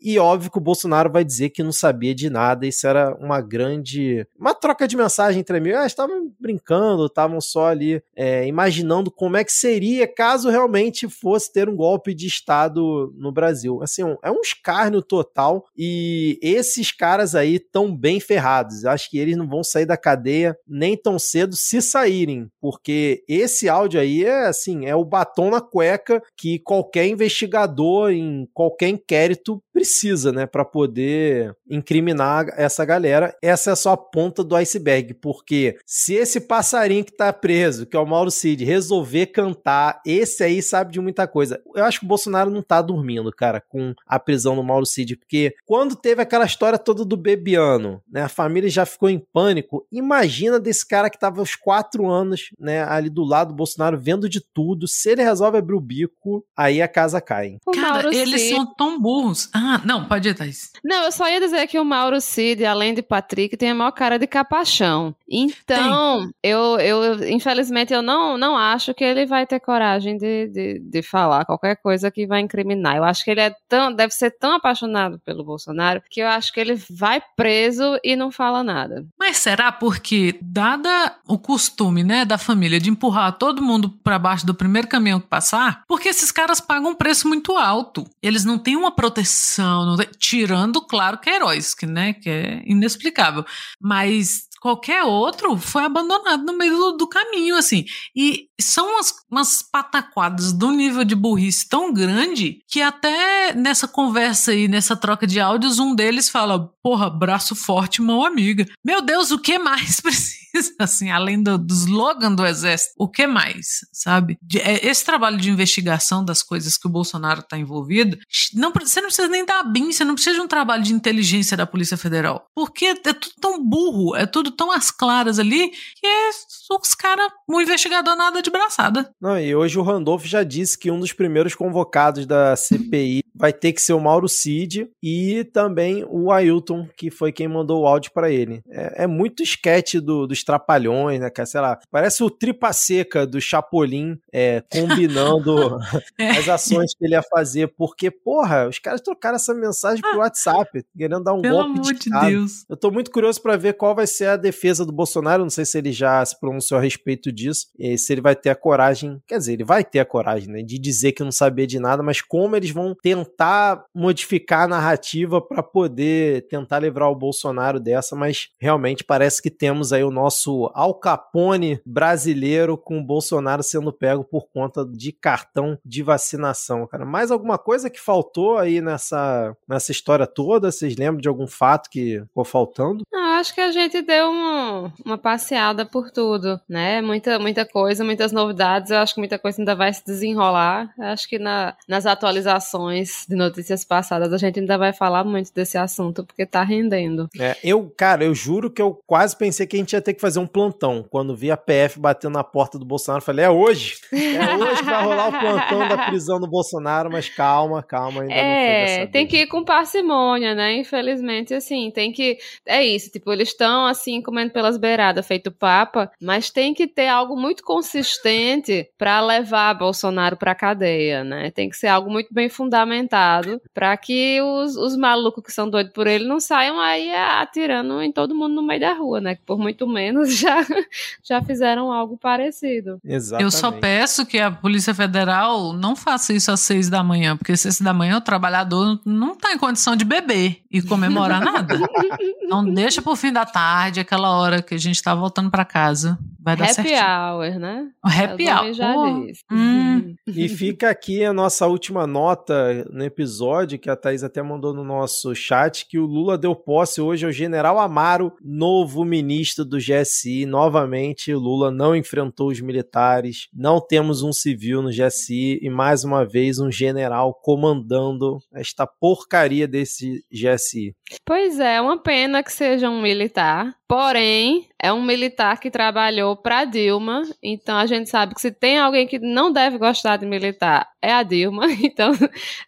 E óbvio que o Bolsonaro vai dizer que não sabia de nada. Isso era uma grande. Uma troca de mensagem entre amigos. Ah, estavam brincando, estavam só ali é, imaginando como é que seria caso realmente fosse ter um golpe de Estado no Brasil. Assim, é um escárnio total. E esses caras aí estão bem ferrados. Acho que eles não vão sair da cadeia nem tão cedo se saírem, porque esse áudio aí é assim, é o batom na cueca que qualquer investigador em qualquer inquérito mérito precisa, né, para poder incriminar essa galera. Essa é só a ponta do iceberg, porque se esse passarinho que tá preso, que é o Mauro Cid, resolver cantar, esse aí sabe de muita coisa. Eu acho que o Bolsonaro não tá dormindo, cara, com a prisão do Mauro Cid, porque quando teve aquela história toda do Bebiano, né, a família já ficou em pânico. Imagina desse cara que tava aos quatro anos, né, ali do lado do Bolsonaro, vendo de tudo. Se ele resolve abrir o bico, aí a casa cai. Cara, eles são tão burros. Ah, Ah, não, pode ir, Thaís. Não, eu só ia dizer que o Mauro Cid, além de Patrick, tem a maior cara de capachão. Então, eu, eu, infelizmente, eu não, não acho que ele vai ter coragem de, de, de falar qualquer coisa que vai incriminar. Eu acho que ele é tão, deve ser tão apaixonado pelo Bolsonaro que eu acho que ele vai preso e não fala nada. Mas será porque, dada o costume, né, da família de empurrar todo mundo para baixo do primeiro caminhão que passar, porque esses caras pagam um preço muito alto. Eles não têm uma proteção, não tem- tirando, claro, Queiroz, que, né, que é inexplicável. Mas qualquer outro foi abandonado no meio do, do caminho, assim. E são umas, umas pataquadas do nível de burrice tão grande que até nessa conversa aí, nessa troca de áudios, um deles fala: Porra, braço forte, mão amiga. Meu Deus, o que mais precisa? Assim, além do, do slogan do exército, o que mais, sabe? De- é, esse trabalho de investigação das coisas que o Bolsonaro está envolvido, não, você não precisa nem dar BIM, você não precisa de um trabalho de inteligência da Polícia Federal. Porque é tudo tão burro, é tudo tão às claras ali, que é os caras, um investigador nada de braçada. Não, e hoje o Randolph já disse que um dos primeiros convocados da CPI vai ter que ser o Mauro Cid e também o Ailton, que foi quem mandou o áudio pra ele. É, é muito esquete do, dos trapalhões, né, cara? Sei lá, parece o tripa seca do Chapolin é, combinando as ações que ele ia fazer, porque, porra, os caras trocaram essa mensagem pro WhatsApp, querendo dar um Pelo golpe amor de Estado. Deus. Eu tô muito curioso pra ver qual vai ser a defesa do Bolsonaro. Não sei se ele já se pronunciou a respeito disso. E se ele vai ter a coragem, quer dizer, ele vai ter a coragem, né, de dizer que não sabia de nada, mas como eles vão tentar modificar a narrativa pra poder tentar livrar o Bolsonaro dessa, mas realmente parece que temos aí o nosso Al Capone brasileiro com o Bolsonaro sendo pego por conta de cartão de vacinação, cara. Mais alguma coisa que faltou aí nessa, nessa história toda? Vocês lembram de algum fato que ficou faltando? Não, acho que a gente deu um- uma passeada por tudo, né? Muita, muita coisa, muitas novidades. Eu acho que muita coisa ainda vai se desenrolar. Eu acho que na- nas atualizações de notícias passadas a gente ainda vai falar muito desse assunto, porque tá rendendo. É, eu, cara, eu juro que eu quase pensei que a gente ia ter que fazer um plantão. Quando vi a PF batendo na porta do Bolsonaro, falei, é hoje. É hoje que vai rolar o plantão da prisão do Bolsonaro, mas calma, calma, ainda É, tem que ir com parcimônia, né? Infelizmente, assim, tem que. É isso, tipo, eles estão assim, comendo pelas beiradas, feito papa, mas tem que ter algo muito consistente pra levar Bolsonaro pra cadeia, né? Tem que ser algo muito bem fundamentado pra que os, os malucos que são doidos por ele não saiam aí atirando em todo mundo no meio da rua, né? Que por muito menos já, já fizeram algo parecido. Exatamente. Eu só peço que a Polícia Federal não faça isso às seis da manhã, porque às seis da manhã o trabalhador não está em condição de beber e comemorar nada. Então deixa pro fim da tarde, aquela hora que a gente tá voltando para casa. Vai dar Happy certinho. hour, né? O happy hour. já hum. E fica aqui a nossa última nota no episódio, que a Thaís até mandou no nosso chat, que o Lula deu posse hoje ao general Amaro, novo ministro do GSI. Novamente, o Lula não enfrentou os militares, não temos um civil no GSI e mais uma vez um general comandando esta porcaria desse GSI. Pois é, uma pena que seja um militar. Porém, é um militar que trabalhou para Dilma. Então a gente sabe que se tem alguém que não deve gostar de militar, é a Dilma. Então,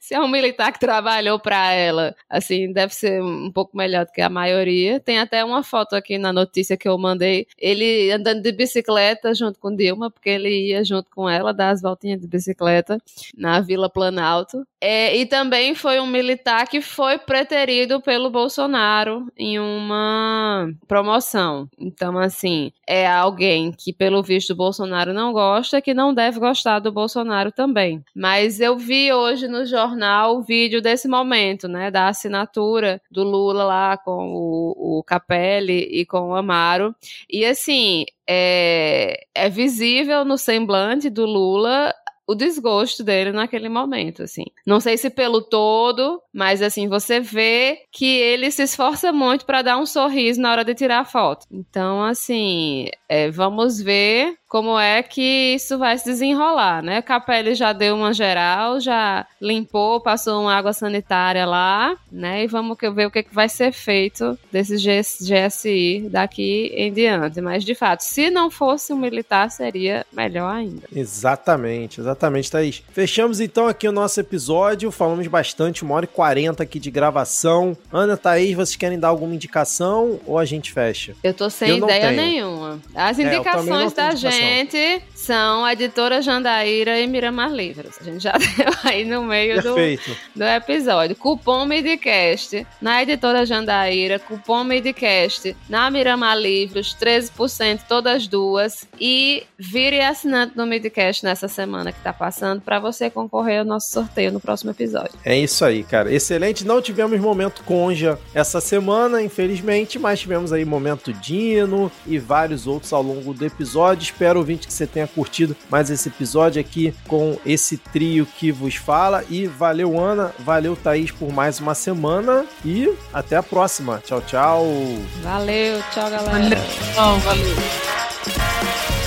se é um militar que trabalhou para ela, assim, deve ser um pouco melhor do que a maioria. Tem até uma foto aqui na notícia que eu mandei, ele andando de bicicleta junto com Dilma, porque ele ia junto com ela dar as voltinhas de bicicleta na Vila Planalto. É, e também foi um militar que foi preterido pelo Bolsonaro em uma promoção. Então, assim, é alguém que, pelo visto, o Bolsonaro não gosta, que não deve gostar do Bolsonaro também. Mas eu vi hoje no jornal o vídeo desse momento, né, da assinatura do Lula lá com o, o Capelli e com o Amaro. E, assim, é, é visível no semblante do Lula o desgosto dele naquele momento, assim. Não sei se pelo todo, mas assim, você vê que ele se esforça muito para dar um sorriso na hora de tirar a foto. Então, assim, É, vamos ver como é que isso vai se desenrolar, né? Capelli já deu uma geral, já limpou, passou uma água sanitária lá, né? E vamos ver o que, que vai ser feito desse GSI daqui em diante. Mas, de fato, se não fosse um militar, seria melhor ainda. Exatamente, exatamente, Thaís. Fechamos então aqui o nosso episódio, falamos bastante, uma hora e quarenta aqui de gravação. Ana, Thaís, vocês querem dar alguma indicação ou a gente fecha? Eu tô sem Eu não ideia tenho. nenhuma. As É, indicações não da gente são a editora Jandaíra e Miramar Livros. A gente já deu aí no meio do, do episódio. Cupom Midcast na editora Jandaíra, cupom Midcast na Miramar Livros, 13% todas duas. E vire assinante do Midcast nessa semana que tá passando para você concorrer ao nosso sorteio no próximo episódio. É isso aí, cara. Excelente. Não tivemos momento conja essa semana, infelizmente, mas tivemos aí momento Dino e vários outros ao longo do episódio. Espero, ouvinte, que você tenha curtido mais esse episódio aqui com esse trio que vos fala. E valeu, Ana. Valeu, Thaís, por mais uma semana. E até a próxima. Tchau, tchau. Valeu, tchau, galera. Valeu. Valeu.